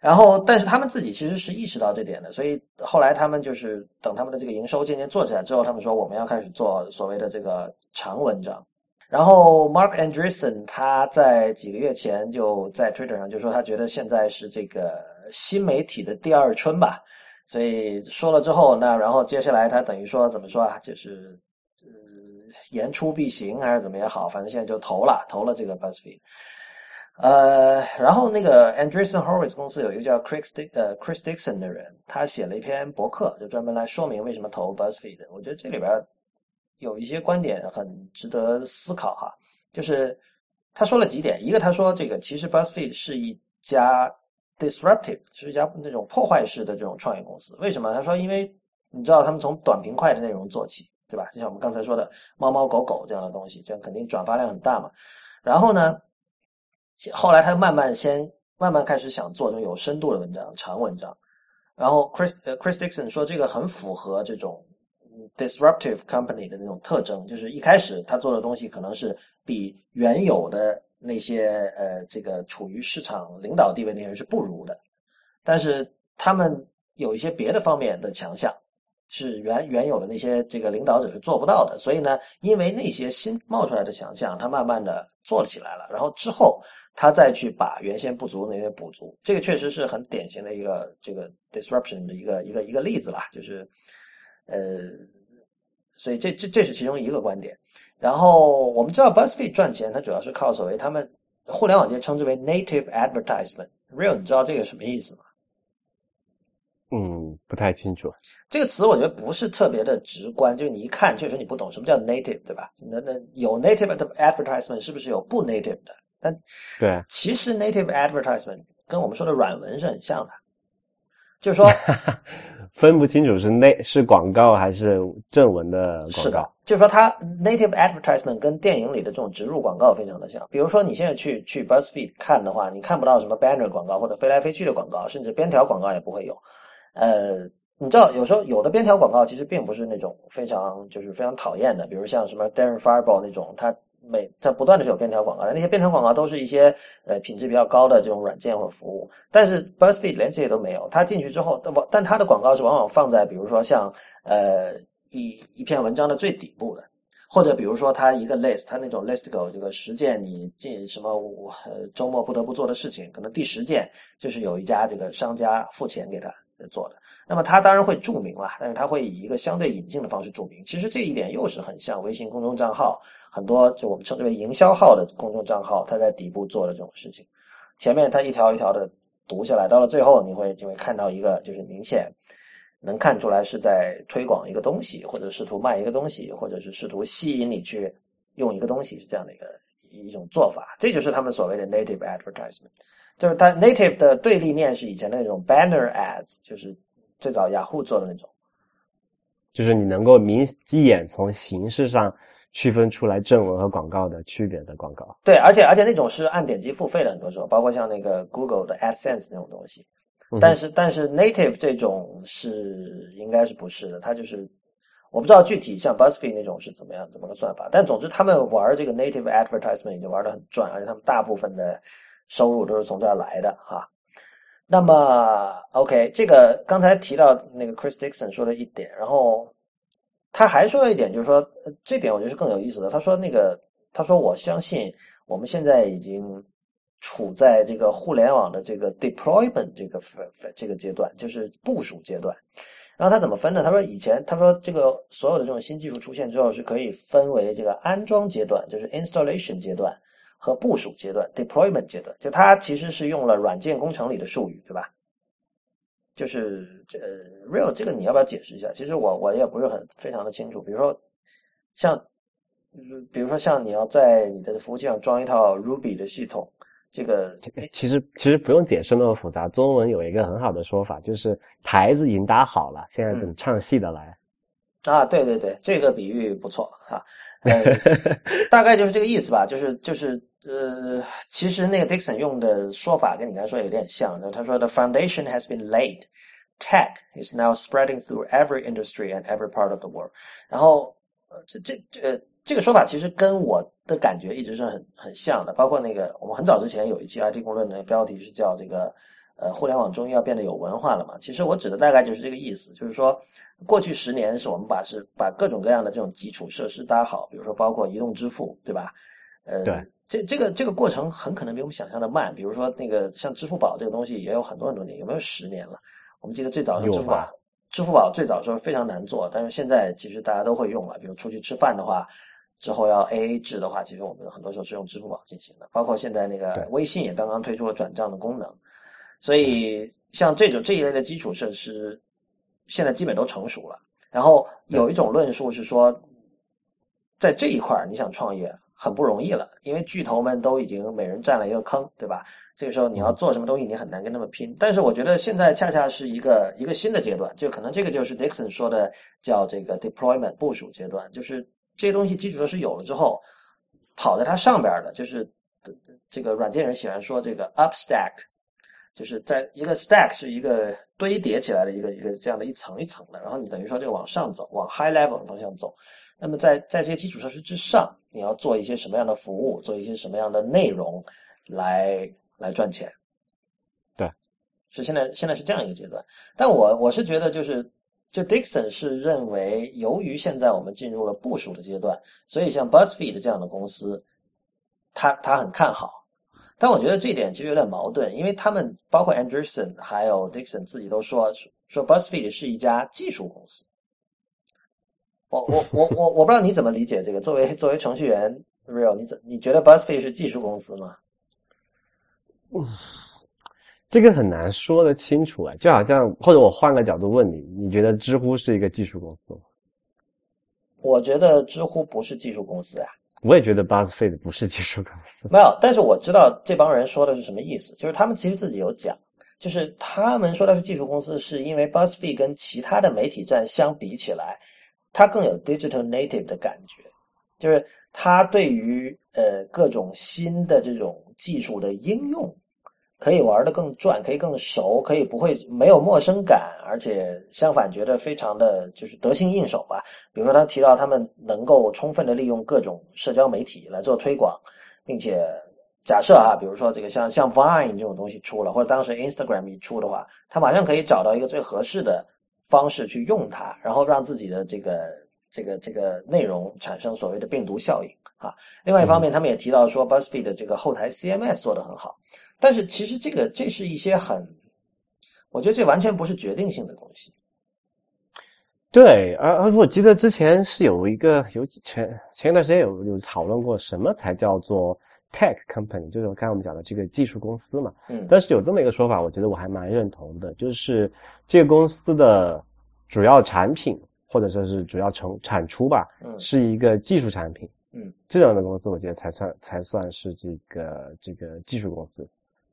然后，但是他们自己其实是意识到这点的，所以后来他们就是等他们的这个营收渐渐做起来之后，他们说我们要开始做所谓的这个长文章。然后，Mark Andreessen 他在几个月前就在 Twitter 上就说，他觉得现在是这个新媒体的第二春吧。所以说了之后，那然后接下来他等于说怎么说啊？就是呃言出必行还是怎么也好，反正现在就投了投了这个 BuzzFeed。呃，然后那个 Andreessen Horowitz 公司有一个叫 Chris 呃 Chris Dixon 的人，他写了一篇博客，就专门来说明为什么投 BuzzFeed。我觉得这里边有一些观点很值得思考哈。就是他说了几点，一个他说这个其实 BuzzFeed 是一家。Disruptive 是一家那种破坏式的这种创业公司，为什么？他说，因为你知道他们从短平快的内容做起，对吧？就像我们刚才说的猫猫狗狗这样的东西，这样肯定转发量很大嘛。然后呢，后来他慢慢先慢慢开始想做这种有深度的文章、长文章。然后 Chris 呃 Chris Dixon 说，这个很符合这种 disruptive company 的那种特征，就是一开始他做的东西可能是比原有的。那些呃，这个处于市场领导地位那些人是不如的，但是他们有一些别的方面的强项，是原原有的那些这个领导者是做不到的。所以呢，因为那些新冒出来的强项，他慢慢的做起来了，然后之后他再去把原先不足的那些补足，这个确实是很典型的一个这个 disruption 的一个一个一个例子啦，就是呃。所以这这这是其中一个观点。然后我们知道 BuzzFeed 赚钱，它主要是靠所谓他们互联网界称之为 native advertisement。Real，你知道这个什么意思吗？嗯，不太清楚。这个词我觉得不是特别的直观，就是你一看确实你不懂什么叫 native，对吧？那那有 native 的 advertisement 是不是有不 native 的？但对，其实 native advertisement 跟我们说的软文是很像的，就是说 分不清楚是内是广告还是正文的广告。是的，就是说它 native advertisement 跟电影里的这种植入广告非常的像。比如说你现在去去 BuzzFeed 看的话，你看不到什么 banner 广告或者飞来飞去的广告，甚至边条广告也不会有。呃，你知道有时候有的边条广告其实并不是那种非常就是非常讨厌的，比如像什么 Darren Fireball 那种，它每它不断的是有便条广告的，那些便条广告都是一些呃品质比较高的这种软件或者服务，但是 BuzzFeed 连这些都没有，它进去之后，但它的广告是往往放在比如说像呃一一篇文章的最底部的。或者比如说，他一个 list，他那种 listicle 这个十件你进什么呃周末不得不做的事情，可能第十件就是有一家这个商家付钱给他做的。那么他当然会注明了，但是他会以一个相对引进的方式注明。其实这一点又是很像微信公众账号，很多就我们称之为营销号的公众账号，他在底部做的这种事情。前面他一条一条的读下来，到了最后你会就会看到一个就是明显。能看出来是在推广一个东西，或者试图卖一个东西，或者是试图吸引你去用一个东西，是这样的一个一种做法。这就是他们所谓的 native advertisement，就是它 native 的对立面是以前的那种 banner ads，就是最早雅虎做的那种，就是你能够明一眼从形式上区分出来正文和广告的区别的广告。对，而且而且那种是按点击付费的，很多时候，包括像那个 Google 的 AdSense 那种东西。但是但是 native 这种是应该是不是的，它就是我不知道具体像 Buzzfeed 那种是怎么样怎么个算法，但总之他们玩这个 native advertisement 已经玩的很赚，而且他们大部分的收入都是从这儿来的哈。那么 OK，这个刚才提到那个 Chris Dixon 说的一点，然后他还说了一点，就是说这点我觉得是更有意思的。他说那个他说我相信我们现在已经。处在这个互联网的这个 deployment 这个这个阶段，就是部署阶段。然后他怎么分呢？他说以前他说这个所有的这种新技术出现之后，是可以分为这个安装阶段，就是 installation 阶段和部署阶段 deployment 阶段。就它其实是用了软件工程里的术语，对吧？就是这 real 这个你要不要解释一下？其实我我也不是很非常的清楚。比如说像，比如说像你要在你的服务器上装一套 Ruby 的系统。这个其实其实不用解释那么复杂，中文有一个很好的说法，就是台子已经搭好了，现在等唱戏的来。啊，对对对，这个比喻不错哈，呃，大概就是这个意思吧，就是就是呃，其实那个 Dixon 用的说法跟你来说有点像，他说 The foundation has been laid, tech is now spreading through every industry and every part of the world。然后这这这这个说法其实跟我。的感觉一直是很很像的，包括那个我们很早之前有一期 IT 公论的标题是叫这个呃互联网终于要变得有文化了嘛？其实我指的大概就是这个意思，就是说过去十年是我们把是把各种各样的这种基础设施搭好，比如说包括移动支付，对吧？呃，对，这这个这个过程很可能比我们想象的慢，比如说那个像支付宝这个东西也有很多很多年，有没有十年了？我们记得最早是支付宝，支付宝最早时候非常难做，但是现在其实大家都会用了，比如出去吃饭的话。之后要 A A 制的话，其实我们很多时候是用支付宝进行的，包括现在那个微信也刚刚推出了转账的功能，所以像这种这一类的基础设施，现在基本都成熟了。然后有一种论述是说，在这一块你想创业很不容易了，因为巨头们都已经每人占了一个坑，对吧？这个时候你要做什么东西，你很难跟他们拼。但是我觉得现在恰恰是一个一个新的阶段，就可能这个就是 Dixon 说的叫这个 deployment 部署阶段，就是。这些东西基础设施有了之后，跑在它上边的，就是这个软件人喜欢说这个 up stack，就是在一个 stack 是一个堆叠起来的一个一个这样的一层一层的，然后你等于说就往上走，往 high level 的方向走。那么在在这些基础设施之上，你要做一些什么样的服务，做一些什么样的内容来来赚钱？对，是现在现在是这样一个阶段。但我我是觉得就是。就 Dixon 是认为，由于现在我们进入了部署的阶段，所以像 BuzzFeed 这样的公司，他他很看好。但我觉得这一点其实有点矛盾，因为他们包括 Anderson 还有 Dixon 自己都说说 BuzzFeed 是一家技术公司。我我我我我不知道你怎么理解这个。作为作为程序员，Real，你怎你觉得 BuzzFeed 是技术公司吗？嗯，这个很难说得清楚啊。就好像或者我换个角度问你，你觉得知乎是一个技术公司吗？我觉得知乎不是技术公司呀。我也觉得 BuzzFeed 不是技术公司。没有，但是我知道这帮人说的是什么意思，就是他们其实自己有讲。就是他们说的是技术公司，是因为 BuzzFeed 跟其他的媒体站相比起来，它更有 digital native 的感觉，就是它对于呃各种新的这种技术的应用，可以玩的更转，可以更熟，可以不会没有陌生感，而且相反觉得非常的就是得心应手吧。比如说他提到他们能够充分的利用各种社交媒体来做推广，并且。假设啊，比如说这个像像 Vine 这种东西出了，或者当时 Instagram 一出的话，他马上可以找到一个最合适的方式去用它，然后让自己的这个这个这个内容产生所谓的病毒效应啊。另外一方面，他们也提到说 BuzzFeed 的这个后台 CMS 做得很好，但是其实这个这是一些很，我觉得这完全不是决定性的东西。对，而而我记得之前是有一个有前前一段时间有有讨论过，什么才叫做。Tech company 就是刚才我们讲的这个技术公司嘛，嗯，但是有这么一个说法，我觉得我还蛮认同的，就是这个公司的主要产品或者说是主要成产出吧，嗯，是一个技术产品，嗯，这样的公司我觉得才算才算是这个这个技术公司。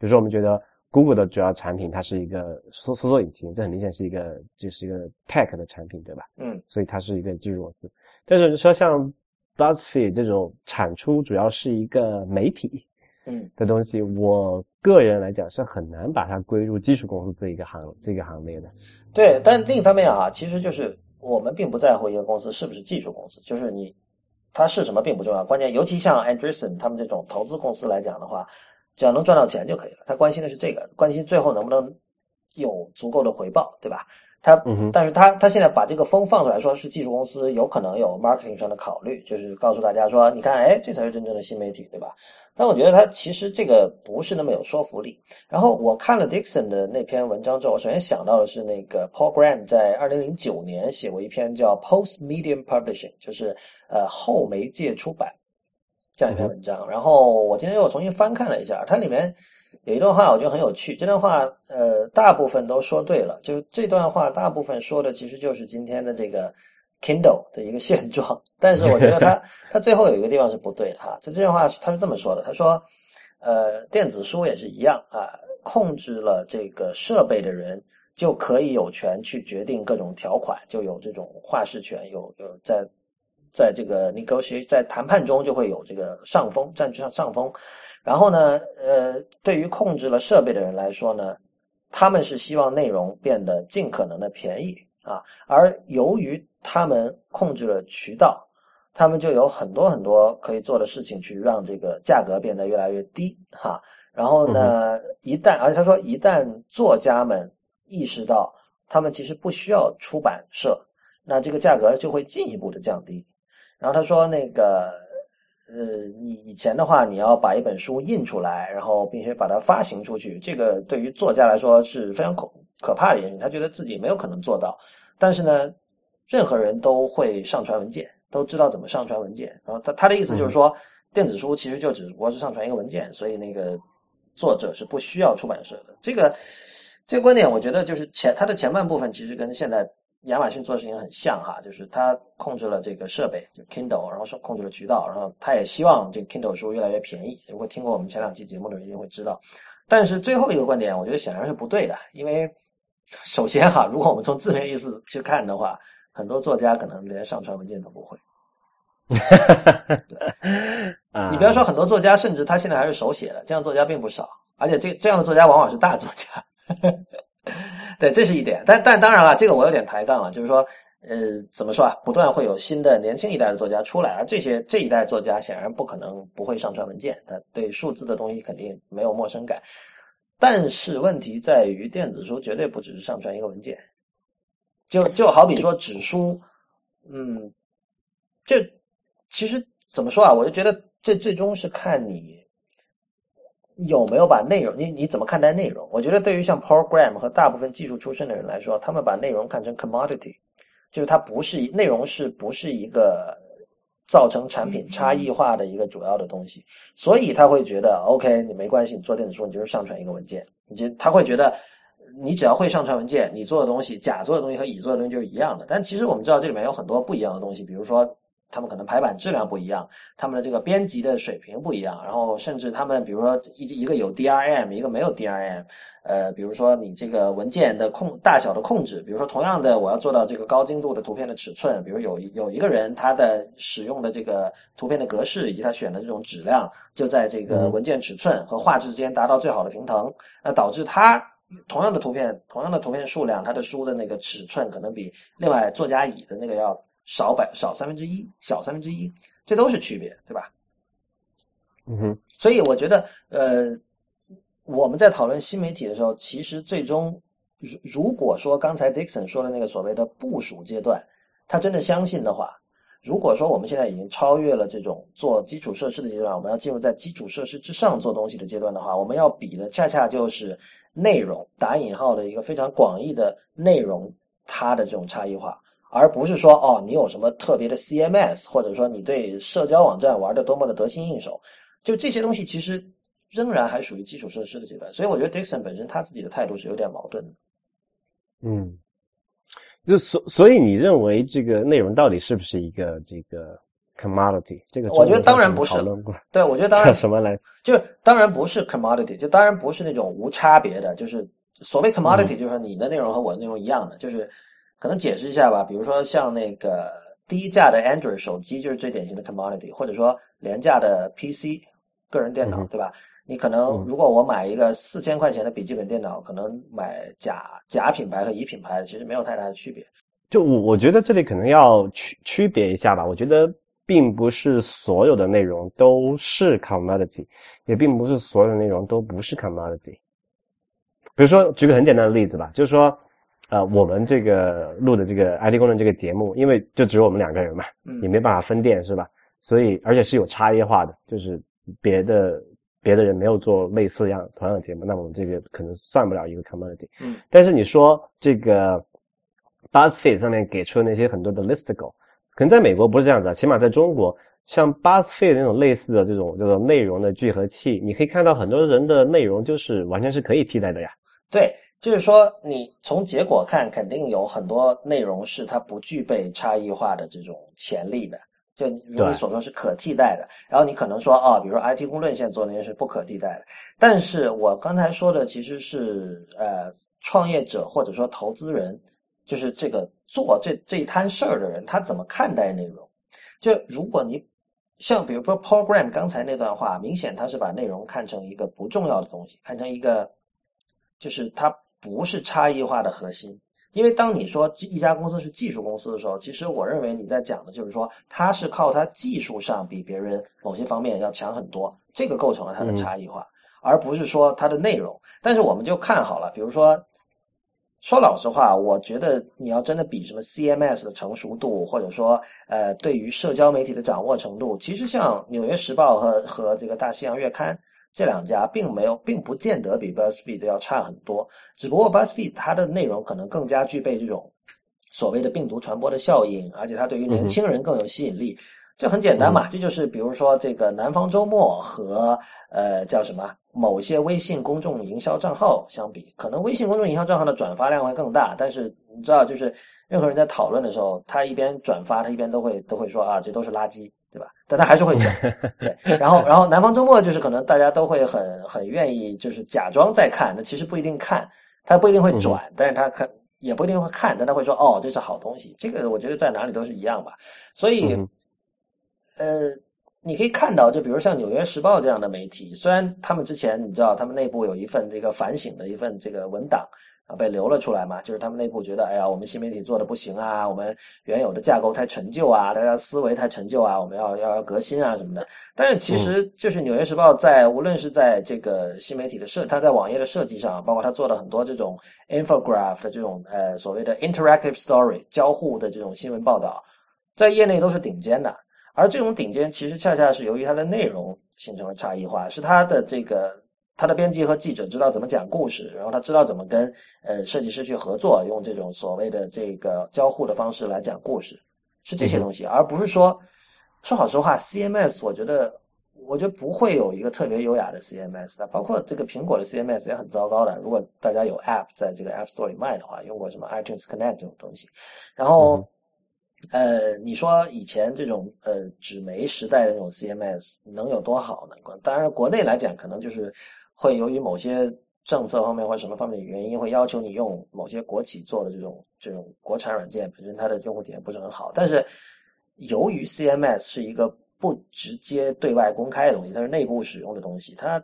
比如说我们觉得 Google 的主要产品它是一个搜搜索引擎，这很明显是一个就是一个 Tech 的产品，对吧？嗯，所以它是一个技术公司。但是说像 BuzzFeed 这种产出主要是一个媒体，嗯的东西，我个人来讲是很难把它归入技术公司这一个行这个行列的。对，但另一方面啊，其实就是我们并不在乎一个公司是不是技术公司，就是你它是什么并不重要，关键尤其像 Andreessen 他们这种投资公司来讲的话，只要能赚到钱就可以了。他关心的是这个，关心最后能不能有足够的回报，对吧？他，但是他他现在把这个风放出来说是技术公司，有可能有 marketing 上的考虑，就是告诉大家说，你看，哎，这才是真正的新媒体，对吧？但我觉得他其实这个不是那么有说服力。然后我看了 Dixon 的那篇文章之后，我首先想到的是那个 Paul Graham 在二零零九年写过一篇叫 Post Medium Publishing，就是呃后媒介出版这样一篇文章。然后我今天又重新翻看了一下，它里面。有一段话我觉得很有趣，这段话呃大部分都说对了，就是这段话大部分说的其实就是今天的这个 Kindle 的一个现状，但是我觉得他他 最后有一个地方是不对的哈，这这段话他是这么说的，他说呃电子书也是一样啊，控制了这个设备的人就可以有权去决定各种条款，就有这种话事权，有有在在这个 negotiate 在谈判中就会有这个上风，占据上上风。然后呢，呃，对于控制了设备的人来说呢，他们是希望内容变得尽可能的便宜啊，而由于他们控制了渠道，他们就有很多很多可以做的事情，去让这个价格变得越来越低哈。然后呢，一旦而且他说，一旦作家们意识到他们其实不需要出版社，那这个价格就会进一步的降低。然后他说那个。呃，你以前的话，你要把一本书印出来，然后并且把它发行出去，这个对于作家来说是非常可可怕的一件事。他觉得自己没有可能做到，但是呢，任何人都会上传文件，都知道怎么上传文件。然后他他的意思就是说，电子书其实就只不过是上传一个文件，所以那个作者是不需要出版社的。这个这个观点，我觉得就是前他的前半部分其实跟现在。亚马逊做事情很像哈，就是它控制了这个设备，就 Kindle，然后说控制了渠道，然后它也希望这个 Kindle 书越来越便宜。如果听过我们前两期节目的人一定会知道。但是最后一个观点，我觉得显然是不对的，因为首先哈，如果我们从字面意思去看的话，很多作家可能连上传文件都不会。你不要说很多作家，甚至他现在还是手写的，这样作家并不少，而且这这样的作家往往是大作家。对，这是一点，但但当然了，这个我有点抬杠了，就是说，呃，怎么说啊？不断会有新的年轻一代的作家出来，而这些这一代作家显然不可能不会上传文件，他对数字的东西肯定没有陌生感。但是问题在于，电子书绝对不只是上传一个文件，就就好比说纸书，嗯，这其实怎么说啊？我就觉得这最终是看你。有没有把内容？你你怎么看待内容？我觉得对于像 program 和大部分技术出身的人来说，他们把内容看成 commodity，就是它不是内容是不是一个造成产品差异化的一个主要的东西，所以他会觉得 OK，你没关系，你做电子书你就是上传一个文件，你就他会觉得你只要会上传文件，你做的东西甲做的东西和乙做的东西就是一样的。但其实我们知道这里面有很多不一样的东西，比如说。他们可能排版质量不一样，他们的这个编辑的水平不一样，然后甚至他们比如说一一个有 DRM，一个没有 DRM，呃，比如说你这个文件的控大小的控制，比如说同样的我要做到这个高精度的图片的尺寸，比如有有一个人他的使用的这个图片的格式以及他选的这种质量，就在这个文件尺寸和画质之间达到最好的平衡，那导致他同样的图片同样的图片数量，他的书的那个尺寸可能比另外作家乙的那个要。少百少三分之一，小三分之一，这都是区别，对吧？嗯哼。所以我觉得，呃，我们在讨论新媒体的时候，其实最终，如如果说刚才 Dixon 说的那个所谓的部署阶段，他真的相信的话，如果说我们现在已经超越了这种做基础设施的阶段，我们要进入在基础设施之上做东西的阶段的话，我们要比的恰恰就是内容打引号的一个非常广义的内容，它的这种差异化。而不是说哦，你有什么特别的 CMS，或者说你对社交网站玩的多么的得心应手，就这些东西其实仍然还属于基础设施的阶段。所以我觉得 Dixon 本身他自己的态度是有点矛盾的。嗯，就所所以你认为这个内容到底是不是一个这个 commodity？这个我觉得当然不是。对，我觉得 当然什么来？就当然不是 commodity，就当然不是那种无差别的，就是所谓 commodity，就是说你的内容和我的内容一样的，就是。可能解释一下吧，比如说像那个低价的 Android 手机就是最典型的 commodity，或者说廉价的 PC 个人电脑，对吧？你可能如果我买一个四千块钱的笔记本电脑，可能买假假品牌和乙品牌其实没有太大的区别。就我我觉得这里可能要区区别一下吧。我觉得并不是所有的内容都是 commodity，也并不是所有的内容都不是 commodity。比如说举个很简单的例子吧，就是说。呃，我们这个录的这个 IT 工程这个节目，因为就只有我们两个人嘛，也没办法分店，是吧？所以而且是有差异化的，就是别的别的人没有做类似样同样的节目，那我们这个可能算不了一个 commodity。嗯，但是你说这个 BuzzFeed 上面给出的那些很多的 listicle，可能在美国不是这样子啊，起码在中国，像 BuzzFeed 那种类似的这种叫做内容的聚合器，你可以看到很多人的内容就是完全是可以替代的呀。对。就是说，你从结果看，肯定有很多内容是它不具备差异化的这种潜力的。就如你所说是可替代的，然后你可能说啊，比如说 IT 公论现在做那些是不可替代的。但是我刚才说的其实是呃，创业者或者说投资人，就是这个做这这一摊事儿的人，他怎么看待内容？就如果你像比如说 Program 刚才那段话，明显他是把内容看成一个不重要的东西，看成一个就是他。不是差异化的核心，因为当你说一家公司是技术公司的时候，其实我认为你在讲的就是说，它是靠它技术上比别人某些方面要强很多，这个构成了它的差异化，而不是说它的内容。但是我们就看好了，比如说，说老实话，我觉得你要真的比什么 CMS 的成熟度，或者说呃对于社交媒体的掌握程度，其实像《纽约时报》和和这个《大西洋月刊》。这两家并没有，并不见得比 BuzzFeed 要差很多，只不过 BuzzFeed 它的内容可能更加具备这种所谓的病毒传播的效应，而且它对于年轻人更有吸引力。这很简单嘛，这就是比如说这个南方周末和呃叫什么某些微信公众营销账号相比，可能微信公众营销账号的转发量会更大，但是你知道，就是任何人在讨论的时候，他一边转发，他一边都会都会说啊，这都是垃圾。对吧？但他还是会转，对。然后，然后南方周末就是可能大家都会很很愿意，就是假装在看，那其实不一定看，他不一定会转，但是他看也不一定会看，但他会说哦，这是好东西。这个我觉得在哪里都是一样吧。所以，呃，你可以看到，就比如像《纽约时报》这样的媒体，虽然他们之前你知道，他们内部有一份这个反省的一份这个文档。被流了出来嘛？就是他们内部觉得，哎呀，我们新媒体做的不行啊，我们原有的架构太陈旧啊，大家思维太陈旧啊，我们要要要革新啊什么的。但是其实，就是《纽约时报》在无论是在这个新媒体的设，它在网页的设计上，包括它做了很多这种 infograph 的这种呃所谓的 interactive story 交互的这种新闻报道，在业内都是顶尖的。而这种顶尖，其实恰恰是由于它的内容形成了差异化，是它的这个他的编辑和记者知道怎么讲故事，然后他知道怎么跟呃设计师去合作，用这种所谓的这个交互的方式来讲故事，是这些东西，而不是说说好实话，CMS 我觉得我觉得不会有一个特别优雅的 CMS 的，包括这个苹果的 CMS 也很糟糕的。如果大家有 App 在这个 App Store 里卖的话，用过什么 iTunes Connect 这种东西，然后。呃，你说以前这种呃纸媒时代的那种 CMS 能有多好呢？当然，国内来讲，可能就是会由于某些政策方面或者什么方面的原因，会要求你用某些国企做的这种这种国产软件，本身它的用户体验不是很好。但是，由于 CMS 是一个不直接对外公开的东西，它是内部使用的东西，它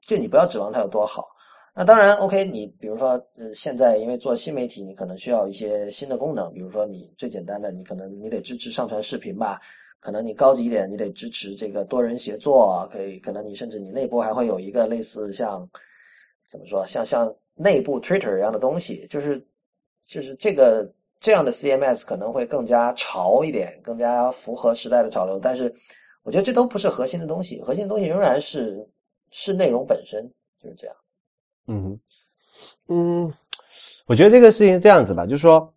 就你不要指望它有多好。那当然，OK，你比如说，呃，现在因为做新媒体，你可能需要一些新的功能，比如说你最简单的，你可能你得支持上传视频吧，可能你高级一点，你得支持这个多人协作，可以，可能你甚至你内部还会有一个类似像怎么说，像像内部 Twitter 一样的东西，就是就是这个这样的 CMS 可能会更加潮一点，更加符合时代的潮流，但是我觉得这都不是核心的东西，核心的东西仍然是是内容本身，就是这样。嗯嗯，我觉得这个事情这样子吧，就是说，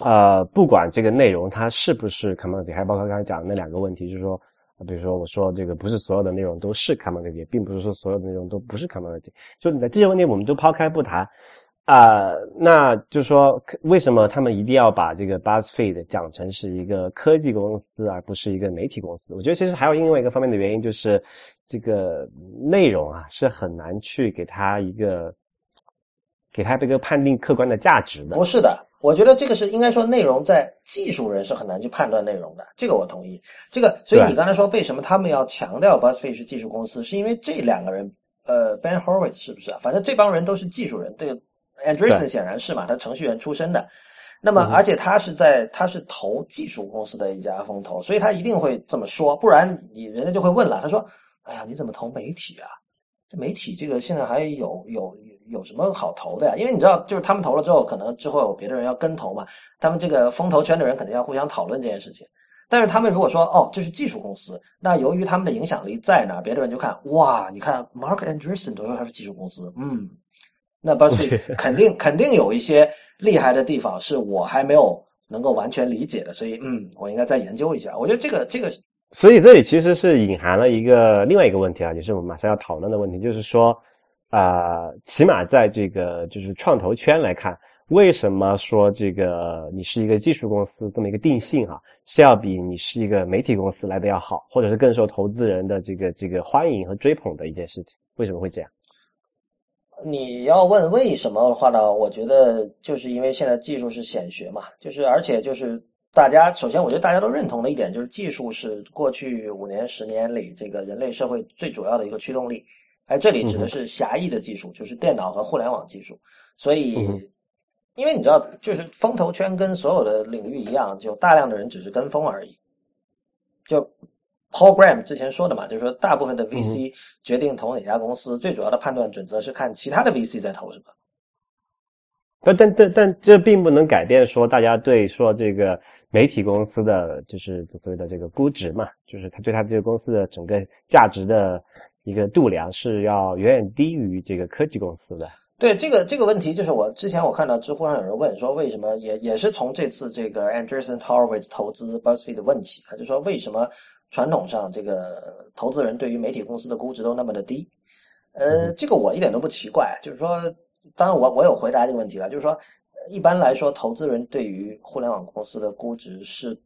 呃，不管这个内容它是不是 commodity，还包括刚才讲的那两个问题，就是说，比如说我说这个不是所有的内容都是 commodity，并不是说所有的内容都不是 commodity，就你的这些问题我们都抛开不谈。啊，那就是说，为什么他们一定要把这个 BuzzFeed 讲成是一个科技公司，而不是一个媒体公司？我觉得其实还有另外一个方面的原因，就是这个内容啊是很难去给它一个给它这个判定客观的价值的。不是的，我觉得这个是应该说内容在技术人是很难去判断内容的，这个我同意。这个，所以你刚才说为什么他们要强调 BuzzFeed 是技术公司，是因为这两个人，呃，Ben Horowitz 是不是啊？反正这帮人都是技术人，这个。Andreessen 显然是嘛，他程序员出身的，那么而且他是在他是投技术公司的一家风投，所以他一定会这么说，不然你人家就会问了，他说：“哎呀，你怎么投媒体啊？这媒体这个现在还有有有什么好投的呀？因为你知道，就是他们投了之后，可能之后有别的人要跟投嘛，他们这个风投圈的人肯定要互相讨论这件事情。但是他们如果说哦，这是技术公司，那由于他们的影响力在哪，别的人就看哇，你看 Mark Andreessen 都说他是技术公司，嗯。”那 BuzzFeed 肯定肯定有一些厉害的地方是我还没有能够完全理解的，所以嗯，我应该再研究一下。我觉得这个这个，所以这里其实是隐含了一个另外一个问题啊，也是我们马上要讨论的问题，就是说啊，起码在这个就是创投圈来看，为什么说这个你是一个技术公司这么一个定性啊，是要比你是一个媒体公司来的要好，或者是更受投资人的这个这个欢迎和追捧的一件事情？为什么会这样？你要问为什么的话呢？我觉得就是因为现在技术是显学嘛，就是而且就是大家首先我觉得大家都认同的一点就是技术是过去五年十年里这个人类社会最主要的一个驱动力，而这里指的是狭义的技术，就是电脑和互联网技术。所以，因为你知道，就是风投圈跟所有的领域一样，就大量的人只是跟风而已，就。Paul Graham 之前说的嘛，就是说大部分的 VC 决定投哪家公司，最主要的判断准则是看其他的 VC 在投什么。但但但但这并不能改变说大家对说这个媒体公司的就是所谓的这个估值嘛，就是他对他这个公司的整个价值的一个度量是要远远低于这个科技公司的。对这个这个问题，就是我之前我看到知乎上有人问说，为什么也也是从这次这个 Anderson Horowitz 投资 BuzzFeed 的问题，啊就说为什么。传统上，这个投资人对于媒体公司的估值都那么的低，呃，这个我一点都不奇怪。就是说，当然我我有回答这个问题了。就是说，一般来说，投资人对于互联网公司的估值是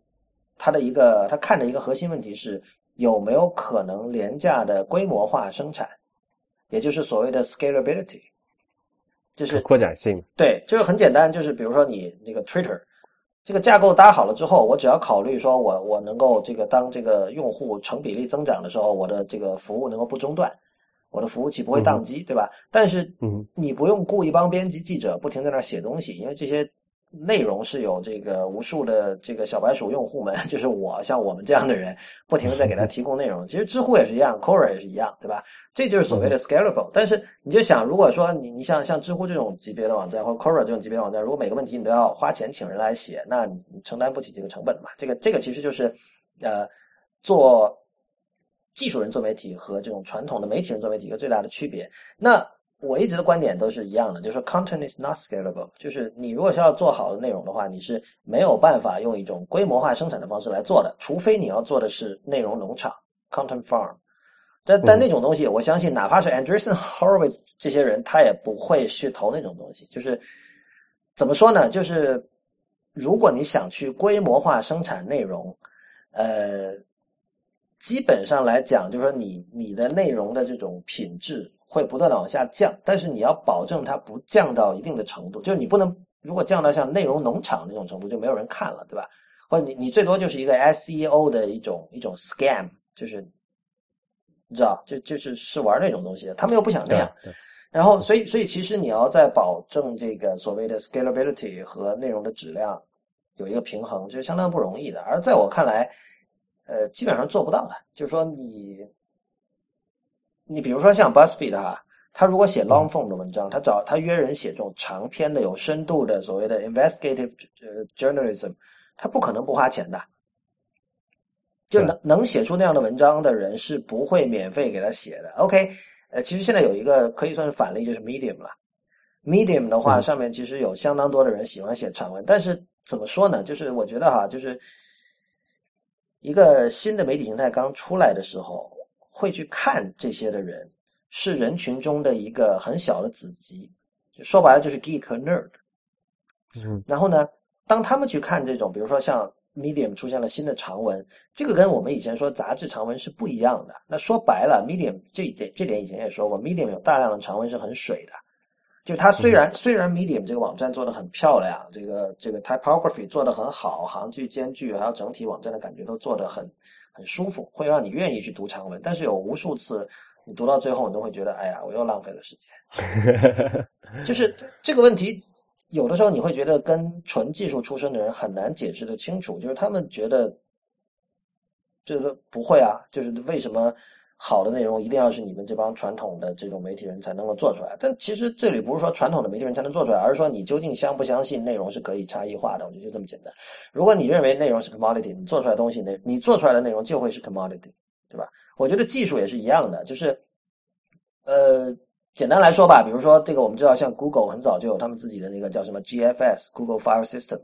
他的一个他看的一个核心问题是有没有可能廉价的规模化生产，也就是所谓的 scalability，就是扩展性。对，就是很简单，就是比如说你那个 Twitter。这个架构搭好了之后，我只要考虑说，我我能够这个当这个用户成比例增长的时候，我的这个服务能够不中断，我的服务器不会宕机，对吧？但是，嗯你不用雇一帮编辑记者不停在那写东西，因为这些。内容是有这个无数的这个小白鼠用户们，就是我像我们这样的人，不停的在给他提供内容。其实知乎也是一样，Quora 也是一样，对吧？这就是所谓的 scalable。但是你就想，如果说你你像像知乎这种级别的网站，或者 Quora 这种级别的网站，如果每个问题你都要花钱请人来写，那你承担不起这个成本嘛？这个这个其实就是呃做技术人做媒体和这种传统的媒体人做媒体一个最大的区别。那我一直的观点都是一样的，就是 content is not scalable，就是你如果是要做好的内容的话，你是没有办法用一种规模化生产的方式来做的，除非你要做的是内容农场 content farm。但但那种东西，我相信哪怕是 Andreessen Horowitz 这些人，他也不会去投那种东西。就是怎么说呢？就是如果你想去规模化生产内容，呃，基本上来讲，就是说你你的内容的这种品质会不断的往下降，但是你要保证它不降到一定的程度，就是你不能如果降到像内容农场那种程度，就没有人看了，对吧？或者你你最多就是一个 SEO 的一种一种 scam，就是。你知道，就就是是玩那种东西，他们又不想那样。然后，所以，所以其实你要在保证这个所谓的 scalability 和内容的质量有一个平衡，就是相当不容易的。而在我看来，呃，基本上做不到的。就是说，你，你比如说像 Buzzfeed 哈，他如果写 long form 的文章，他找他约人写这种长篇的、有深度的所谓的 investigative 呃 journalism，他不可能不花钱的。就能能写出那样的文章的人是不会免费给他写的。OK，呃，其实现在有一个可以算是反例，就是 Medium 了。Medium 的话，上面其实有相当多的人喜欢写长文，但是怎么说呢？就是我觉得哈，就是一个新的媒体形态刚出来的时候，会去看这些的人是人群中的一个很小的子集，说白了就是 geek 和 nerd。嗯。然后呢，当他们去看这种，比如说像。Medium 出现了新的长文，这个跟我们以前说杂志长文是不一样的。那说白了，Medium 这一点，这点以前也说过，Medium 有大量的长文是很水的。就它虽然虽然 Medium 这个网站做的很漂亮，这个这个 typography 做的很好，行距间距还有整体网站的感觉都做的很很舒服，会让你愿意去读长文。但是有无数次你读到最后，你都会觉得，哎呀，我又浪费了时间。就是 这个问题。有的时候你会觉得跟纯技术出身的人很难解释的清楚，就是他们觉得这个不会啊，就是为什么好的内容一定要是你们这帮传统的这种媒体人才能够做出来？但其实这里不是说传统的媒体人才能做出来，而是说你究竟相不相信内容是可以差异化的？我觉得就这么简单。如果你认为内容是 commodity，你做出来东西，那你做出来的内容就会是 commodity，对吧？我觉得技术也是一样的，就是呃。简单来说吧，比如说这个，我们知道像 Google 很早就有他们自己的那个叫什么 GFS，Google File System。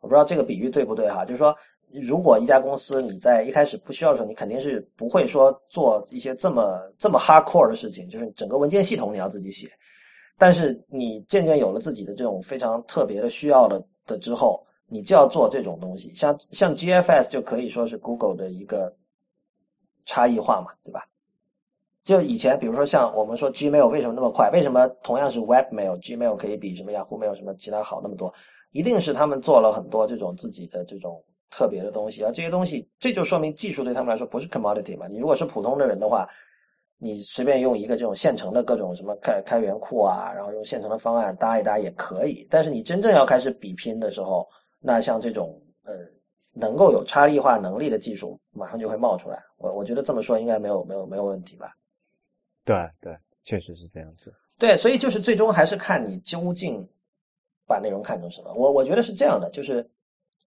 我不知道这个比喻对不对哈，就是说，如果一家公司你在一开始不需要的时候，你肯定是不会说做一些这么这么 hardcore 的事情，就是整个文件系统你要自己写。但是你渐渐有了自己的这种非常特别的需要了的之后，你就要做这种东西，像像 GFS 就可以说是 Google 的一个差异化嘛，对吧？就以前，比如说像我们说 Gmail 为什么那么快？为什么同样是 Webmail，Gmail 可以比什么雅虎 Mail 什么其他好那么多？一定是他们做了很多这种自己的这种特别的东西，啊这些东西，这就说明技术对他们来说不是 commodity 嘛。你如果是普通的人的话，你随便用一个这种现成的各种什么开开源库啊，然后用现成的方案搭一搭也可以。但是你真正要开始比拼的时候，那像这种呃能够有差异化能力的技术，马上就会冒出来。我我觉得这么说应该没有没有没有问题吧。对对，确实是这样子。对，所以就是最终还是看你究竟把内容看成什么。我我觉得是这样的，就是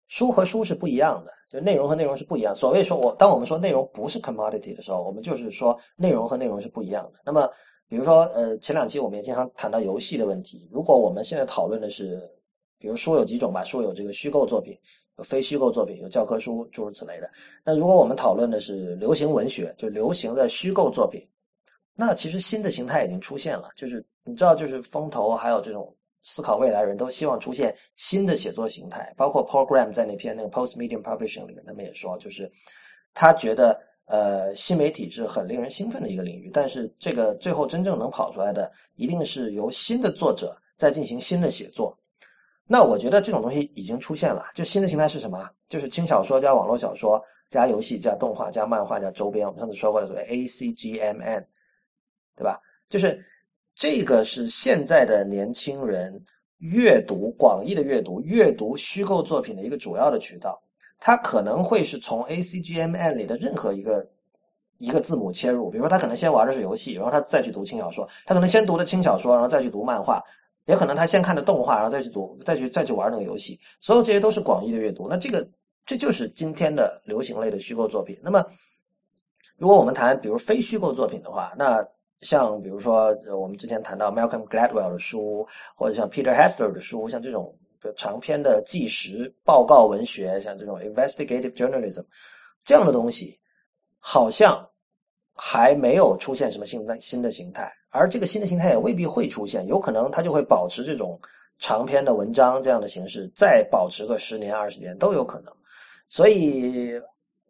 书和书是不一样的，就内容和内容是不一样。所谓说我当我们说内容不是 commodity 的时候，我们就是说内容和内容是不一样的。那么，比如说呃，前两期我们也经常谈到游戏的问题。如果我们现在讨论的是，比如书有几种吧，书有这个虚构作品，有非虚构作品，有教科书诸如此类的。那如果我们讨论的是流行文学，就流行的虚构作品。那其实新的形态已经出现了，就是你知道，就是风投还有这种思考未来人都希望出现新的写作形态，包括 Program 在那篇那个 Post Medium Publishing 里面，他们也说，就是他觉得呃新媒体是很令人兴奋的一个领域，但是这个最后真正能跑出来的，一定是由新的作者在进行新的写作。那我觉得这种东西已经出现了，就新的形态是什么？就是轻小说加网络小说加游戏加动画加漫画加周边，我们上次说过的所谓 ACGMN。对吧？就是这个是现在的年轻人阅读广义的阅读、阅读虚构作品的一个主要的渠道。他可能会是从 ACGMN 里的任何一个一个字母切入，比如说他可能先玩的是游戏，然后他再去读轻小说；他可能先读的轻小说，然后再去读漫画；也可能他先看的动画，然后再去读，再去再去玩那个游戏。所有这些都是广义的阅读。那这个这就是今天的流行类的虚构作品。那么。如果我们谈比如非虚构作品的话，那像比如说我们之前谈到 Malcolm Gladwell 的书，或者像 Peter Hessler 的书，像这种长篇的纪实报告文学，像这种 investigative journalism 这样的东西，好像还没有出现什么新的新的形态，而这个新的形态也未必会出现，有可能它就会保持这种长篇的文章这样的形式，再保持个十年二十年都有可能。所以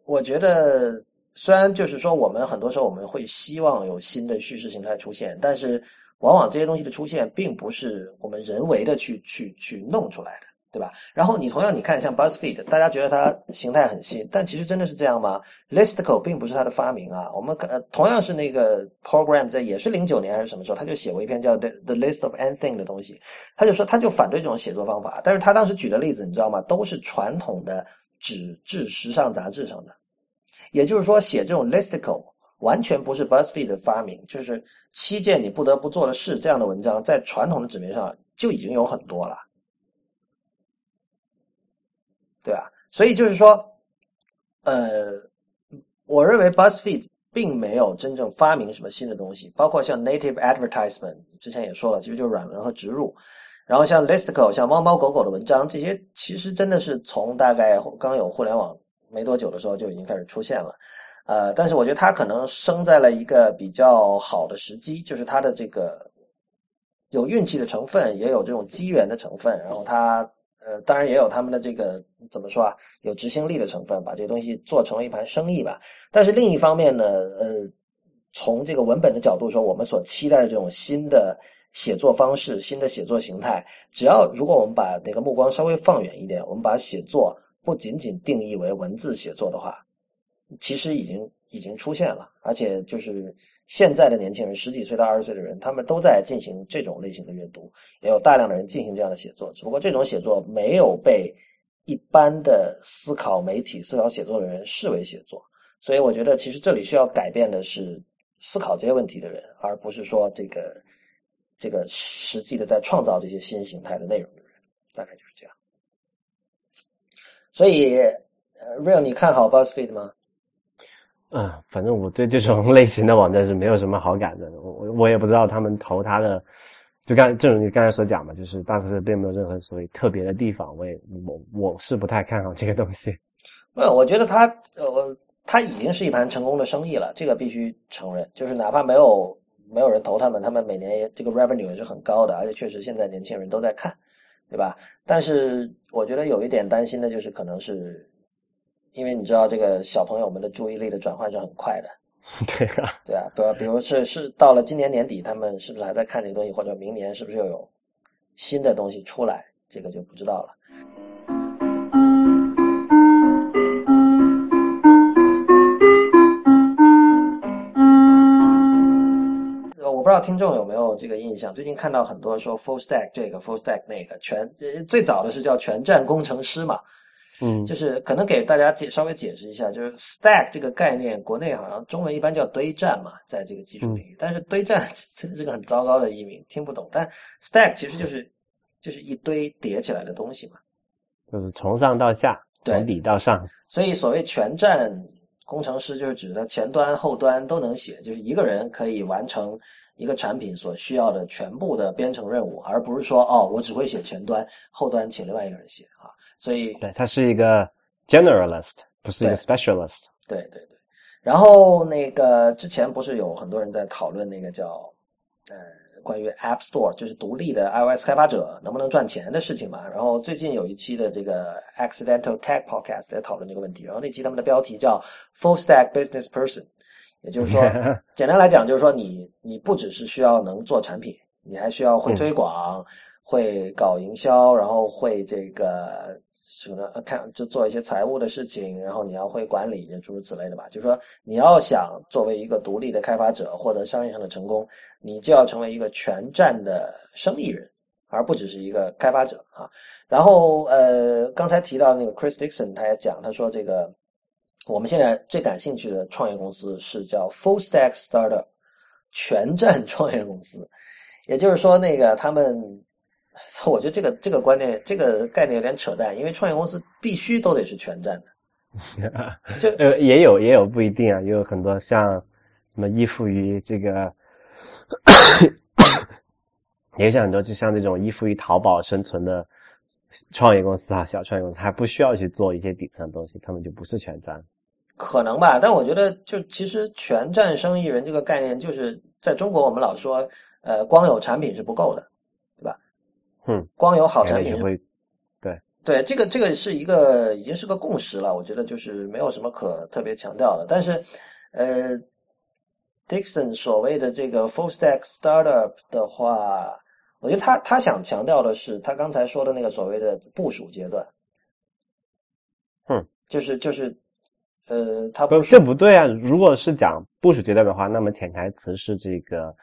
我觉得。虽然就是说，我们很多时候我们会希望有新的叙事形态出现，但是往往这些东西的出现，并不是我们人为的去去去弄出来的，对吧？然后你同样你看像 BuzzFeed，大家觉得它形态很新，但其实真的是这样吗？Listicle 并不是它的发明啊。我们呃同样是那个 program 在也是零九年还是什么时候，他就写过一篇叫 The The List of Anything 的东西，他就说他就反对这种写作方法，但是他当时举的例子你知道吗？都是传统的纸质时尚杂志上的。也就是说，写这种 listicle 完全不是 BuzzFeed 的发明，就是七件你不得不做的事这样的文章，在传统的纸面上就已经有很多了，对吧？所以就是说，呃，我认为 BuzzFeed 并没有真正发明什么新的东西，包括像 native advertisement，之前也说了，其实就是软文和植入，然后像 listicle，像猫猫狗狗的文章，这些其实真的是从大概刚有互联网。没多久的时候就已经开始出现了，呃，但是我觉得它可能生在了一个比较好的时机，就是它的这个有运气的成分，也有这种机缘的成分，然后它呃，当然也有他们的这个怎么说啊，有执行力的成分，把这个东西做成了一盘生意吧。但是另一方面呢，呃，从这个文本的角度说，我们所期待的这种新的写作方式、新的写作形态，只要如果我们把那个目光稍微放远一点，我们把写作。不仅仅定义为文字写作的话，其实已经已经出现了，而且就是现在的年轻人，十几岁到二十岁的人，他们都在进行这种类型的阅读，也有大量的人进行这样的写作。只不过这种写作没有被一般的思考媒体、思考写作的人视为写作，所以我觉得其实这里需要改变的是思考这些问题的人，而不是说这个这个实际的在创造这些新形态的内容的人，大概就是这样。所以，Real，你看好 BuzzFeed 吗？嗯，反正我对这种类型的网站是没有什么好感的。我我我也不知道他们投他的，就刚正如你刚才所讲嘛，就是当时并没有任何所谓特别的地方。我也我我是不太看好这个东西。没有，我觉得他呃，他已经是一盘成功的生意了，这个必须承认。就是哪怕没有没有人投他们，他们每年这个 revenue 也是很高的，而且确实现在年轻人都在看。对吧？但是我觉得有一点担心的就是，可能是因为你知道，这个小朋友们的注意力的转换是很快的。对啊，对啊，比比如是是到了今年年底，他们是不是还在看这个东西，或者明年是不是又有新的东西出来？这个就不知道了。不知道听众有没有这个印象？最近看到很多说 full stack 这个 full stack 那个全最早的是叫全站工程师嘛，嗯，就是可能给大家解稍微解释一下，就是 stack 这个概念，国内好像中文一般叫堆栈嘛，在这个技术领域，但是堆栈 真的是个很糟糕的译名，听不懂。但 stack 其实就是就是一堆叠起来的东西嘛，就是从上到下，从底到上。所以所谓全站工程师，就是指的前端后端都能写，就是一个人可以完成。一个产品所需要的全部的编程任务，而不是说哦，我只会写前端，后端请另外一个人写啊。所以，对，它是一个 generalist，不是一个 specialist。对对对。然后那个之前不是有很多人在讨论那个叫呃关于 App Store，就是独立的 iOS 开发者能不能赚钱的事情嘛？然后最近有一期的这个 Accidental Tech Podcast 在讨论这个问题，然后那期他们的标题叫 Full Stack Business Person。也就是说，简单来讲，就是说你你不只是需要能做产品，你还需要会推广、会搞营销，然后会这个什么看就做一些财务的事情，然后你要会管理，诸如此类的吧。就是说，你要想作为一个独立的开发者获得商业上的成功，你就要成为一个全站的生意人，而不只是一个开发者啊。然后呃，刚才提到那个 Chris Dixon，他也讲，他说这个。我们现在最感兴趣的创业公司是叫 Full Stack Startup，全站 创业公司。也就是说，那个他们，我觉得这个这个观念、这个概念有点扯淡，因为创业公司必须都得是全站的，就呃也有也有不一定啊，也有很多像什么依附于这个，也有很多就像这种依附于淘宝生存的创业公司啊，小创业公司还不需要去做一些底层的东西，他们就不是全站。可能吧，但我觉得就其实全站生意人这个概念，就是在中国我们老说，呃，光有产品是不够的，对吧？嗯，光有好产品会，对对，这个这个是一个已经是个共识了，我觉得就是没有什么可特别强调的。但是，呃，Dixon 所谓的这个 full stack startup 的话，我觉得他他想强调的是他刚才说的那个所谓的部署阶段，嗯，就是就是。呃，它不，这不对啊！如果是讲部署阶段的话，那么潜台词是这个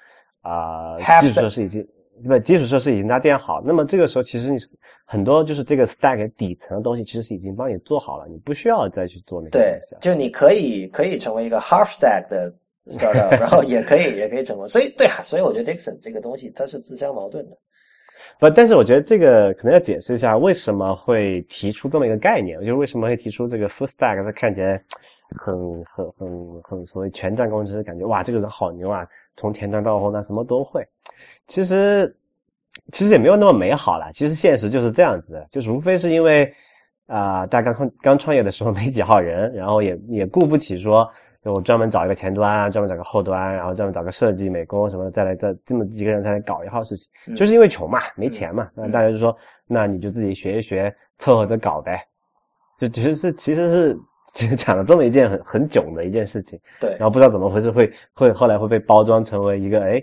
啊，基础设施已经不基础设施已经搭建好。那么这个时候，其实你很多就是这个 stack 底层的东西，其实已经帮你做好了，你不需要再去做那些东西。就你可以可以成为一个 half stack 的 startup，然后也可以也可以成功。所以对啊，所以我觉得 Dixon 这个东西它是自相矛盾的。不，但是我觉得这个可能要解释一下，为什么会提出这么一个概念？就是为什么会提出这个 full stack？它看起来很很很很所谓全站工程师，感觉哇，这个人好牛啊，从前端到后端什么都会。其实其实也没有那么美好了。其实现实就是这样子的，就是无非是因为啊，大家刚创刚创业的时候没几号人，然后也也顾不起说。我专门找一个前端啊，专门找个后端，然后专门找个设计、美工什么的，再来再这么几个人才来搞一号事情，就是因为穷嘛，没钱嘛。那大家就说，那你就自己学一学，凑合着搞呗。就其实是其实是讲了这么一件很很囧的一件事情。对。然后不知道怎么回事，会会后来会被包装成为一个哎，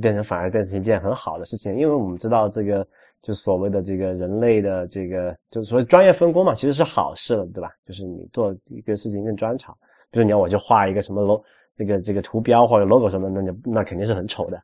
变成反而变成一件很好的事情，因为我们知道这个就所谓的这个人类的这个就是说专业分工嘛，其实是好事了，对吧？就是你做一个事情更专长。就是你要我去画一个什么 lo 这个这个图标或者 logo 什么，那就那肯定是很丑的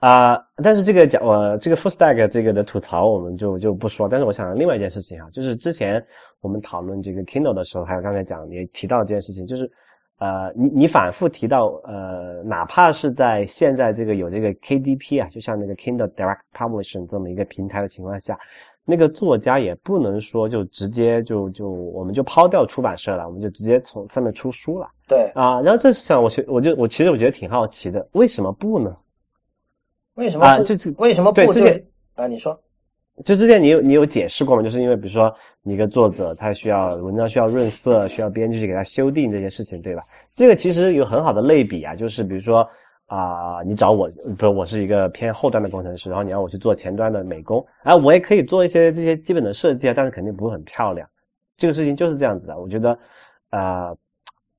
啊。但是这个讲我这个 full stack 这个的吐槽我们就就不说。但是我想另外一件事情啊，就是之前我们讨论这个 Kindle 的时候，还有刚才讲也提到这件事情，就是呃你你反复提到呃哪怕是在现在这个有这个 KDP 啊，就像那个 Kindle Direct Publishing 这么一个平台的情况下。那个作家也不能说就直接就就我们就抛掉出版社了，我们就直接从上面出书了。对啊，然后这想我其我就我其实我觉得挺好奇的，为什么不呢？为什么啊？这这为什么不？之前啊，你说，就之前你有你有解释过吗？就是因为比如说你一个作者他需要文章需要润色，需要编辑去给他修订这些事情，对吧？这个其实有很好的类比啊，就是比如说。啊，你找我，不是我是一个偏后端的工程师，然后你让我去做前端的美工，哎，我也可以做一些这些基本的设计啊，但是肯定不会很漂亮。这个事情就是这样子的，我觉得，呃，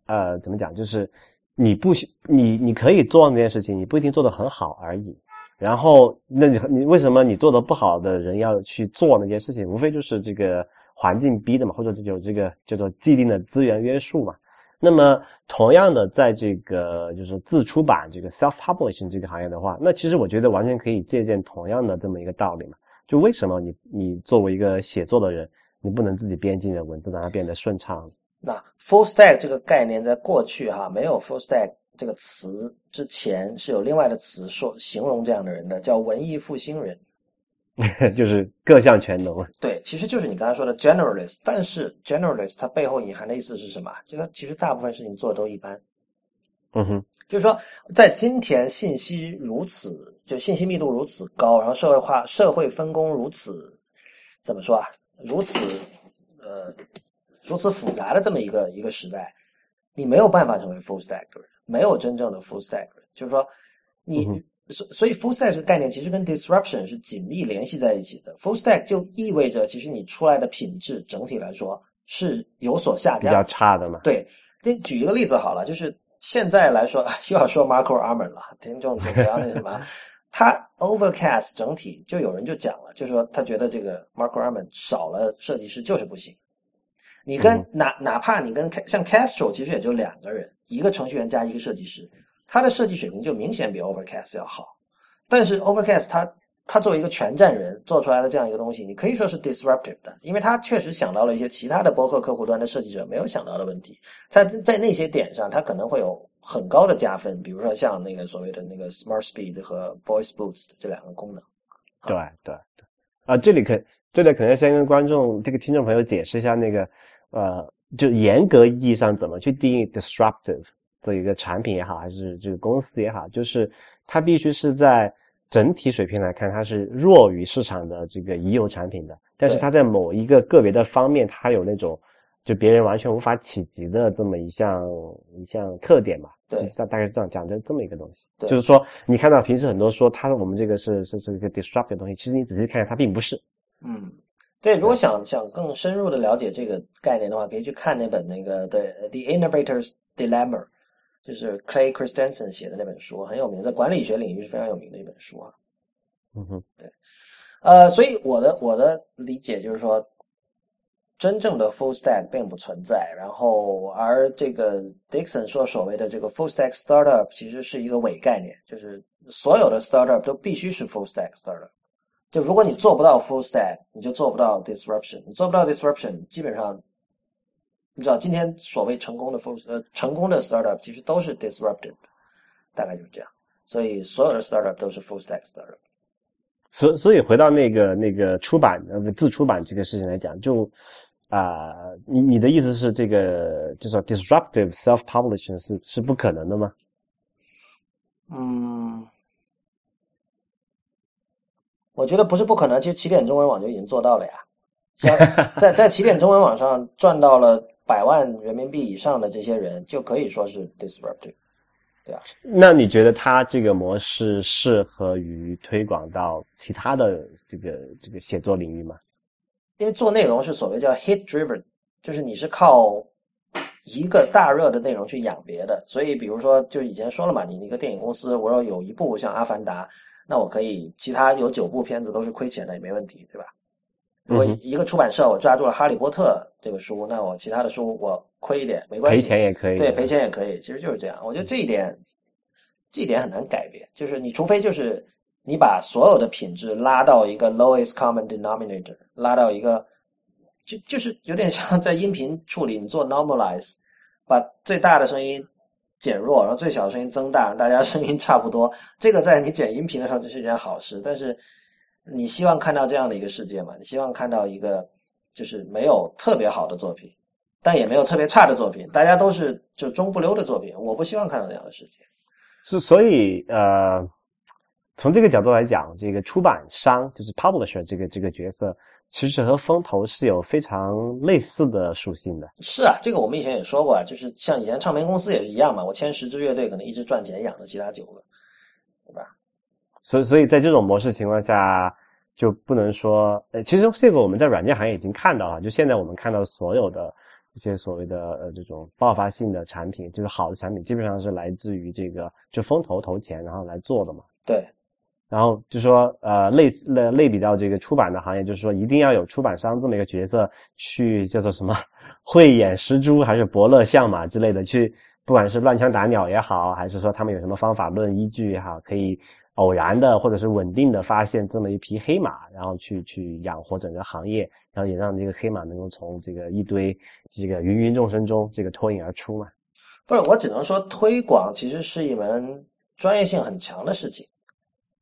呃，怎么讲，就是你不你你可以做那件事情，你不一定做得很好而已。然后，那你你为什么你做的不好的人要去做那件事情？无非就是这个环境逼的嘛，或者有这个叫做既定的资源约束嘛。那么，同样的，在这个就是自出版这个 self publishing 这个行业的话，那其实我觉得完全可以借鉴同样的这么一个道理嘛。就为什么你你作为一个写作的人，你不能自己编辑你的文字让它变得顺畅？那 full stack 这个概念在过去哈，没有 full stack 这个词之前，是有另外的词说形容这样的人的，叫文艺复兴人。就是各项全能。对，其实就是你刚才说的 generalist，但是 generalist 它背后隐含的意思是什么？这个其实大部分事情做的都一般。嗯哼，就是说，在今天信息如此，就信息密度如此高，然后社会化、社会分工如此，怎么说啊？如此呃，如此复杂的这么一个一个时代，你没有办法成为 full stack 的人，没有真正的 full stack 人，就是说你。所所以，full stack 这个概念其实跟 disruption 是紧密联系在一起的。full stack 就意味着，其实你出来的品质整体来说是有所下降，比较差的嘛。对，那举一个例子好了，就是现在来说 又要说 Marco Arman 了，听众就不要那什么。他 Overcast 整体就有人就讲了，就说他觉得这个 Marco Arman 少了设计师就是不行。你跟哪哪怕你跟像 Castro 其实也就两个人，一个程序员加一个设计师。它的设计水平就明显比 Overcast 要好，但是 Overcast 它它作为一个全站人做出来的这样一个东西，你可以说是 disruptive 的，因为它确实想到了一些其他的博客客户端的设计者没有想到的问题，在在那些点上，它可能会有很高的加分，比如说像那个所谓的那个 Smart Speed 和 Voice Boost 这两个功能。对对对，啊，这里可这里可能先跟观众这个听众朋友解释一下那个呃，就严格意义上怎么去定义 disruptive 这一个产品也好，还是这个公司也好，就是它必须是在整体水平来看，它是弱于市场的这个已有产品的，但是它在某一个个别的方面，它有那种就别人完全无法企及的这么一项一项特点吧。对，大大概是这样讲的这么一个东西。对，就是说你看到平时很多说它我们这个是是是一个 disruptive 的东西，其实你仔细看它并不是。嗯。对，如果想想更深入的了解这个概念的话，可以去看那本那个《The The Innovator's Dilemma》，就是 Clay Christensen 写的那本书，很有名，在管理学领域是非常有名的一本书啊。嗯哼，对，呃，所以我的我的理解就是说，真正的 full stack 并不存在，然后而这个 Dixon 说所谓的这个 full stack startup 其实是一个伪概念，就是所有的 startup 都必须是 full stack startup。就如果你做不到 full stack，你就做不到 disruption。你做不到 disruption，基本上，你知道今天所谓成功的 full 呃成功的 startup 其实都是 disrupted，大概就是这样。所以所有的 startup 都是 full stack startup。所所以回到那个那个出版呃自出版这个事情来讲，就啊，你你的意思是这个就说 disruptive self publishing 是是不可能的吗？嗯。我觉得不是不可能，其实起点中文网就已经做到了呀。像在在起点中文网上赚到了百万人民币以上的这些人，就可以说是 disruptive，对吧？那你觉得它这个模式适合于推广到其他的这个这个写作领域吗？因为做内容是所谓叫 hit driven，就是你是靠一个大热的内容去养别的。所以，比如说，就以前说了嘛，你一个电影公司，我要有一部像《阿凡达》。那我可以，其他有九部片子都是亏钱的也没问题，对吧？如果一个出版社我抓住了《哈利波特》这个书，那我其他的书我亏一点没关系，赔钱也可以，对，赔钱也可以，其实就是这样。我觉得这一点，这一点很难改变，就是你除非就是你把所有的品质拉到一个 lowest common denominator，拉到一个，就就是有点像在音频处理，你做 normalize，把最大的声音。减弱，然后最小的声音增大，大家声音差不多。这个在你剪音频的时候就是一件好事。但是，你希望看到这样的一个世界吗？你希望看到一个就是没有特别好的作品，但也没有特别差的作品，大家都是就中不溜的作品。我不希望看到那样的世界。是，所以呃，从这个角度来讲，这个出版商就是 publisher 这个这个角色。其实和风投是有非常类似的属性的。是啊，这个我们以前也说过啊，就是像以前唱片公司也是一样嘛，我签十支乐队，可能一支赚钱养着其他九个，对吧？所以，所以在这种模式情况下，就不能说，呃，其实这个我们在软件行业已经看到了，就现在我们看到所有的一些所谓的呃这种爆发性的产品，就是好的产品，基本上是来自于这个就风投投钱然后来做的嘛。对。然后就说，呃，类似类类比到这个出版的行业，就是说一定要有出版商这么一个角色去叫做什么慧眼识珠还是伯乐相马之类的，去不管是乱枪打鸟也好，还是说他们有什么方法论依据也好，可以偶然的或者是稳定的发现这么一匹黑马，然后去去养活整个行业，然后也让这个黑马能够从这个一堆这个芸芸众生中这个脱颖而出嘛。不是，我只能说推广其实是一门专业性很强的事情。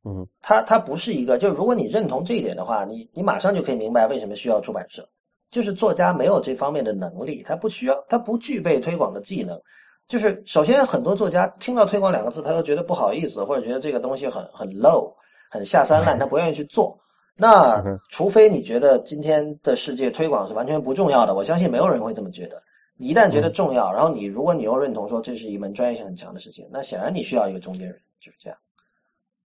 嗯，它它不是一个，就如果你认同这一点的话，你你马上就可以明白为什么需要出版社，就是作家没有这方面的能力，他不需要，他不具备推广的技能。就是首先很多作家听到推广两个字，他都觉得不好意思，或者觉得这个东西很很 low，很下三滥，他不愿意去做。那除非你觉得今天的世界推广是完全不重要的，我相信没有人会这么觉得。你一旦觉得重要，然后你如果你又认同说这是一门专业性很强的事情，那显然你需要一个中间人，就是这样。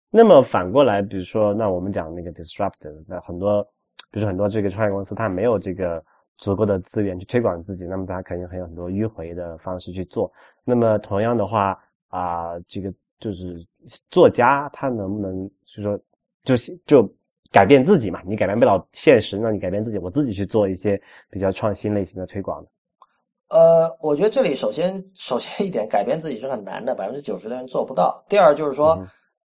那么反过来，比如说，那我们讲那个 disruptive，那很多，比如说很多这个创业公司，它没有这个足够的资源去推广自己，那么它肯定还有很多迂回的方式去做。那么同样的话啊，这个就是作家他能不能就说就就改变自己嘛？你改变不了现实，那你改变自己，我自己去做一些比较创新类型的推广。呃，我觉得这里首先首先一点，改变自己是很难的，百分之九十的人做不到。第二就是说。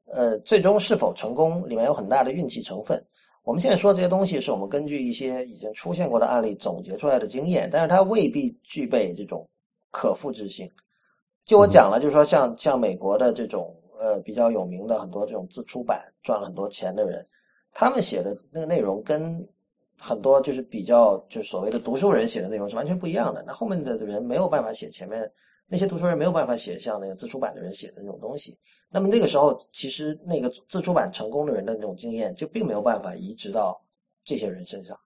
呃，最终是否成功，里面有很大的运气成分。我们现在说这些东西，是我们根据一些已经出现过的案例总结出来的经验，但是它未必具备这种可复制性。就我讲了，就是说，像像美国的这种呃比较有名的很多这种自出版赚了很多钱的人，他们写的那个内容跟很多就是比较就是所谓的读书人写的内容是完全不一样的。那后面的人没有办法写前面那些读书人没有办法写像那个自出版的人写的那种东西。那么那个时候，其实那个自出版成功的人的那种经验就并没有办法移植到这些人身上。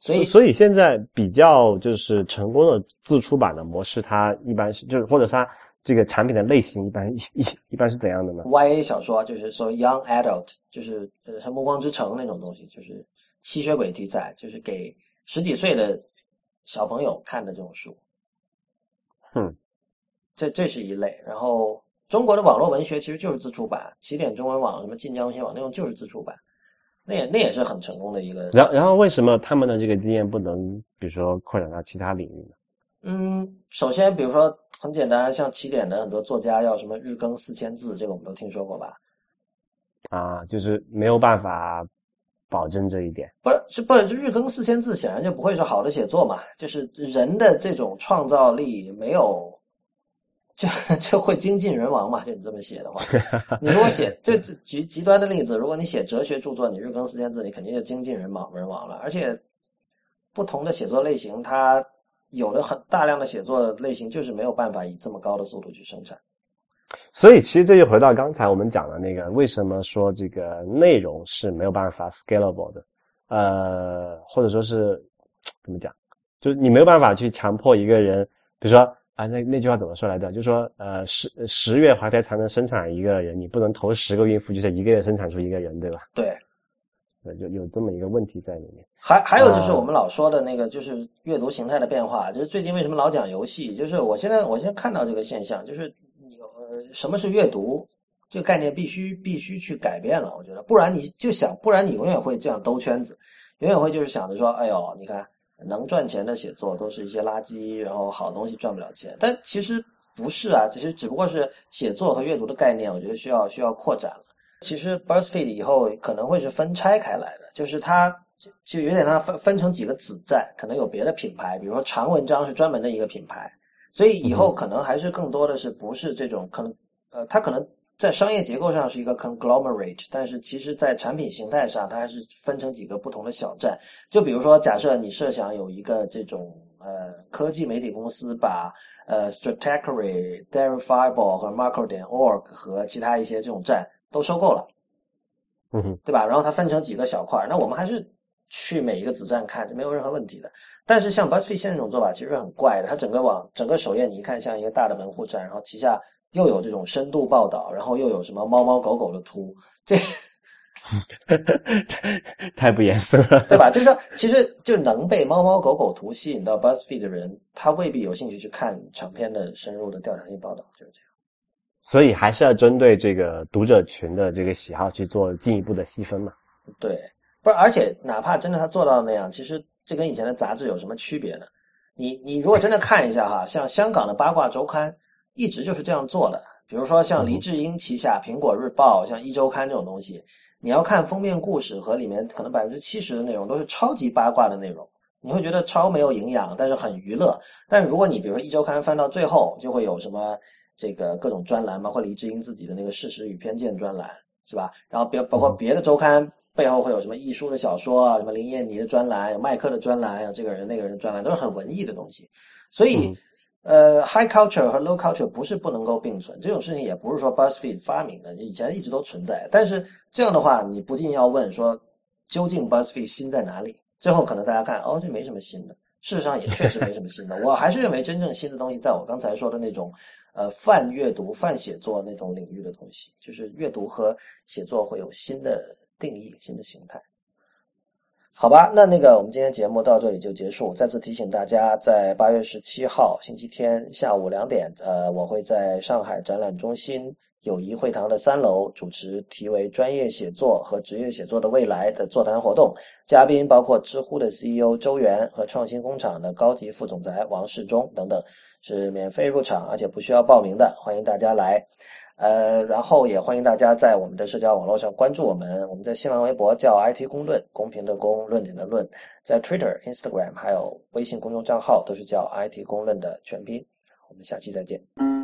所以，所以现在比较就是成功的自出版的模式，它一般是就是或者它这个产品的类型一般一一一般是怎样的呢？YA 小说就是说 Young Adult，就是呃像《暮光之城》那种东西，就是吸血鬼题材，就是给十几岁的小朋友看的这种书。嗯，这这是一类。然后中国的网络文学其实就是自出版，起点中文网、什么晋江文学网那种就是自出版。那也那也是很成功的一个。然然后为什么他们的这个经验不能，比如说扩展到其他领域呢？嗯，首先比如说很简单，像起点的很多作家要什么日更四千字，这个我们都听说过吧？啊，就是没有办法保证这一点。不是，是不是日更四千字，显然就不会是好的写作嘛？就是人的这种创造力没有。就 就会精尽人亡嘛？就你这么写的话，你如果写就举极端的例子，如果你写哲学著作，你日更四千字，你肯定就精尽人亡人亡了。而且，不同的写作类型，它有的很大量的写作类型，就是没有办法以这么高的速度去生产。所以，其实这就回到刚才我们讲的那个，为什么说这个内容是没有办法 scalable 的？呃，或者说是怎么讲？就是你没有办法去强迫一个人，比如说。啊，那那句话怎么说来着？就说，呃，十十月怀胎才能生产一个人，你不能投十个孕妇，就是一个月生产出一个人，对吧？对，有有这么一个问题在里面。还还有就是我们老说的那个，就是阅读形态的变化。就是最近为什么老讲游戏？就是我现在我现在看到这个现象，就是你呃，什么是阅读这个概念必须必须去改变了。我觉得，不然你就想，不然你永远会这样兜圈子，永远会就是想着说，哎呦，你看。能赚钱的写作都是一些垃圾，然后好东西赚不了钱。但其实不是啊，其实只不过是写作和阅读的概念，我觉得需要需要扩展了。其实 BuzzFeed 以后可能会是分拆开来的，就是它就就有点它分分成几个子站，可能有别的品牌，比如说长文章是专门的一个品牌，所以以后可能还是更多的是不是这种可能呃，它可能。在商业结构上是一个 conglomerate，但是其实在产品形态上，它还是分成几个不同的小站。就比如说，假设你设想有一个这种呃科技媒体公司，把呃 Stratechery、Verifiable 和 Marco 点 org 和其他一些这种站都收购了，嗯哼，对吧？然后它分成几个小块，那我们还是去每一个子站看，是没有任何问题的。但是像 BuzzFeed 现在这种做法其实很怪的，它整个网整个首页你一看像一个大的门户站，然后旗下。又有这种深度报道，然后又有什么猫猫狗狗的图，这 太不严肃了，对吧？就是说，其实就能被猫猫狗狗图吸引到 BuzzFeed 的人，他未必有兴趣去看长篇的深入的调查性报道，就是这样。所以还是要针对这个读者群的这个喜好去做进一步的细分嘛。对，不是，而且哪怕真的他做到那样，其实这跟以前的杂志有什么区别呢？你你如果真的看一下哈，像香港的八卦周刊。一直就是这样做的，比如说像黎智英旗下苹果日报、像一周刊这种东西，你要看封面故事和里面可能百分之七十的内容都是超级八卦的内容，你会觉得超没有营养，但是很娱乐。但是如果你比如说一周刊翻到最后，就会有什么这个各种专栏，包括黎智英自己的那个事实与偏见专栏，是吧？然后别包括别的周刊背后会有什么艺术的小说啊，什么林燕妮的专栏，有麦克的专栏，有这个人那个人的专栏，都是很文艺的东西，所以。呃，high culture 和 low culture 不是不能够并存，这种事情也不是说 BuzzFeed 发明的，以前一直都存在。但是这样的话，你不禁要问说，究竟 BuzzFeed 新在哪里？最后可能大家看，哦，这没什么新的。事实上也确实没什么新的。我还是认为真正新的东西，在我刚才说的那种，呃，泛阅读、泛写作那种领域的东西，就是阅读和写作会有新的定义、新的形态。好吧，那那个我们今天节目到这里就结束。再次提醒大家，在八月十七号星期天下午两点，呃，我会在上海展览中心友谊会堂的三楼主持题为“专业写作和职业写作的未来”的座谈活动，嘉宾包括知乎的 CEO 周源和创新工厂的高级副总裁王世忠等等，是免费入场，而且不需要报名的，欢迎大家来。呃，然后也欢迎大家在我们的社交网络上关注我们。我们在新浪微博叫 IT 公论，公平的公，论点的论。在 Twitter、Instagram 还有微信公众账号都是叫 IT 公论的全拼。我们下期再见。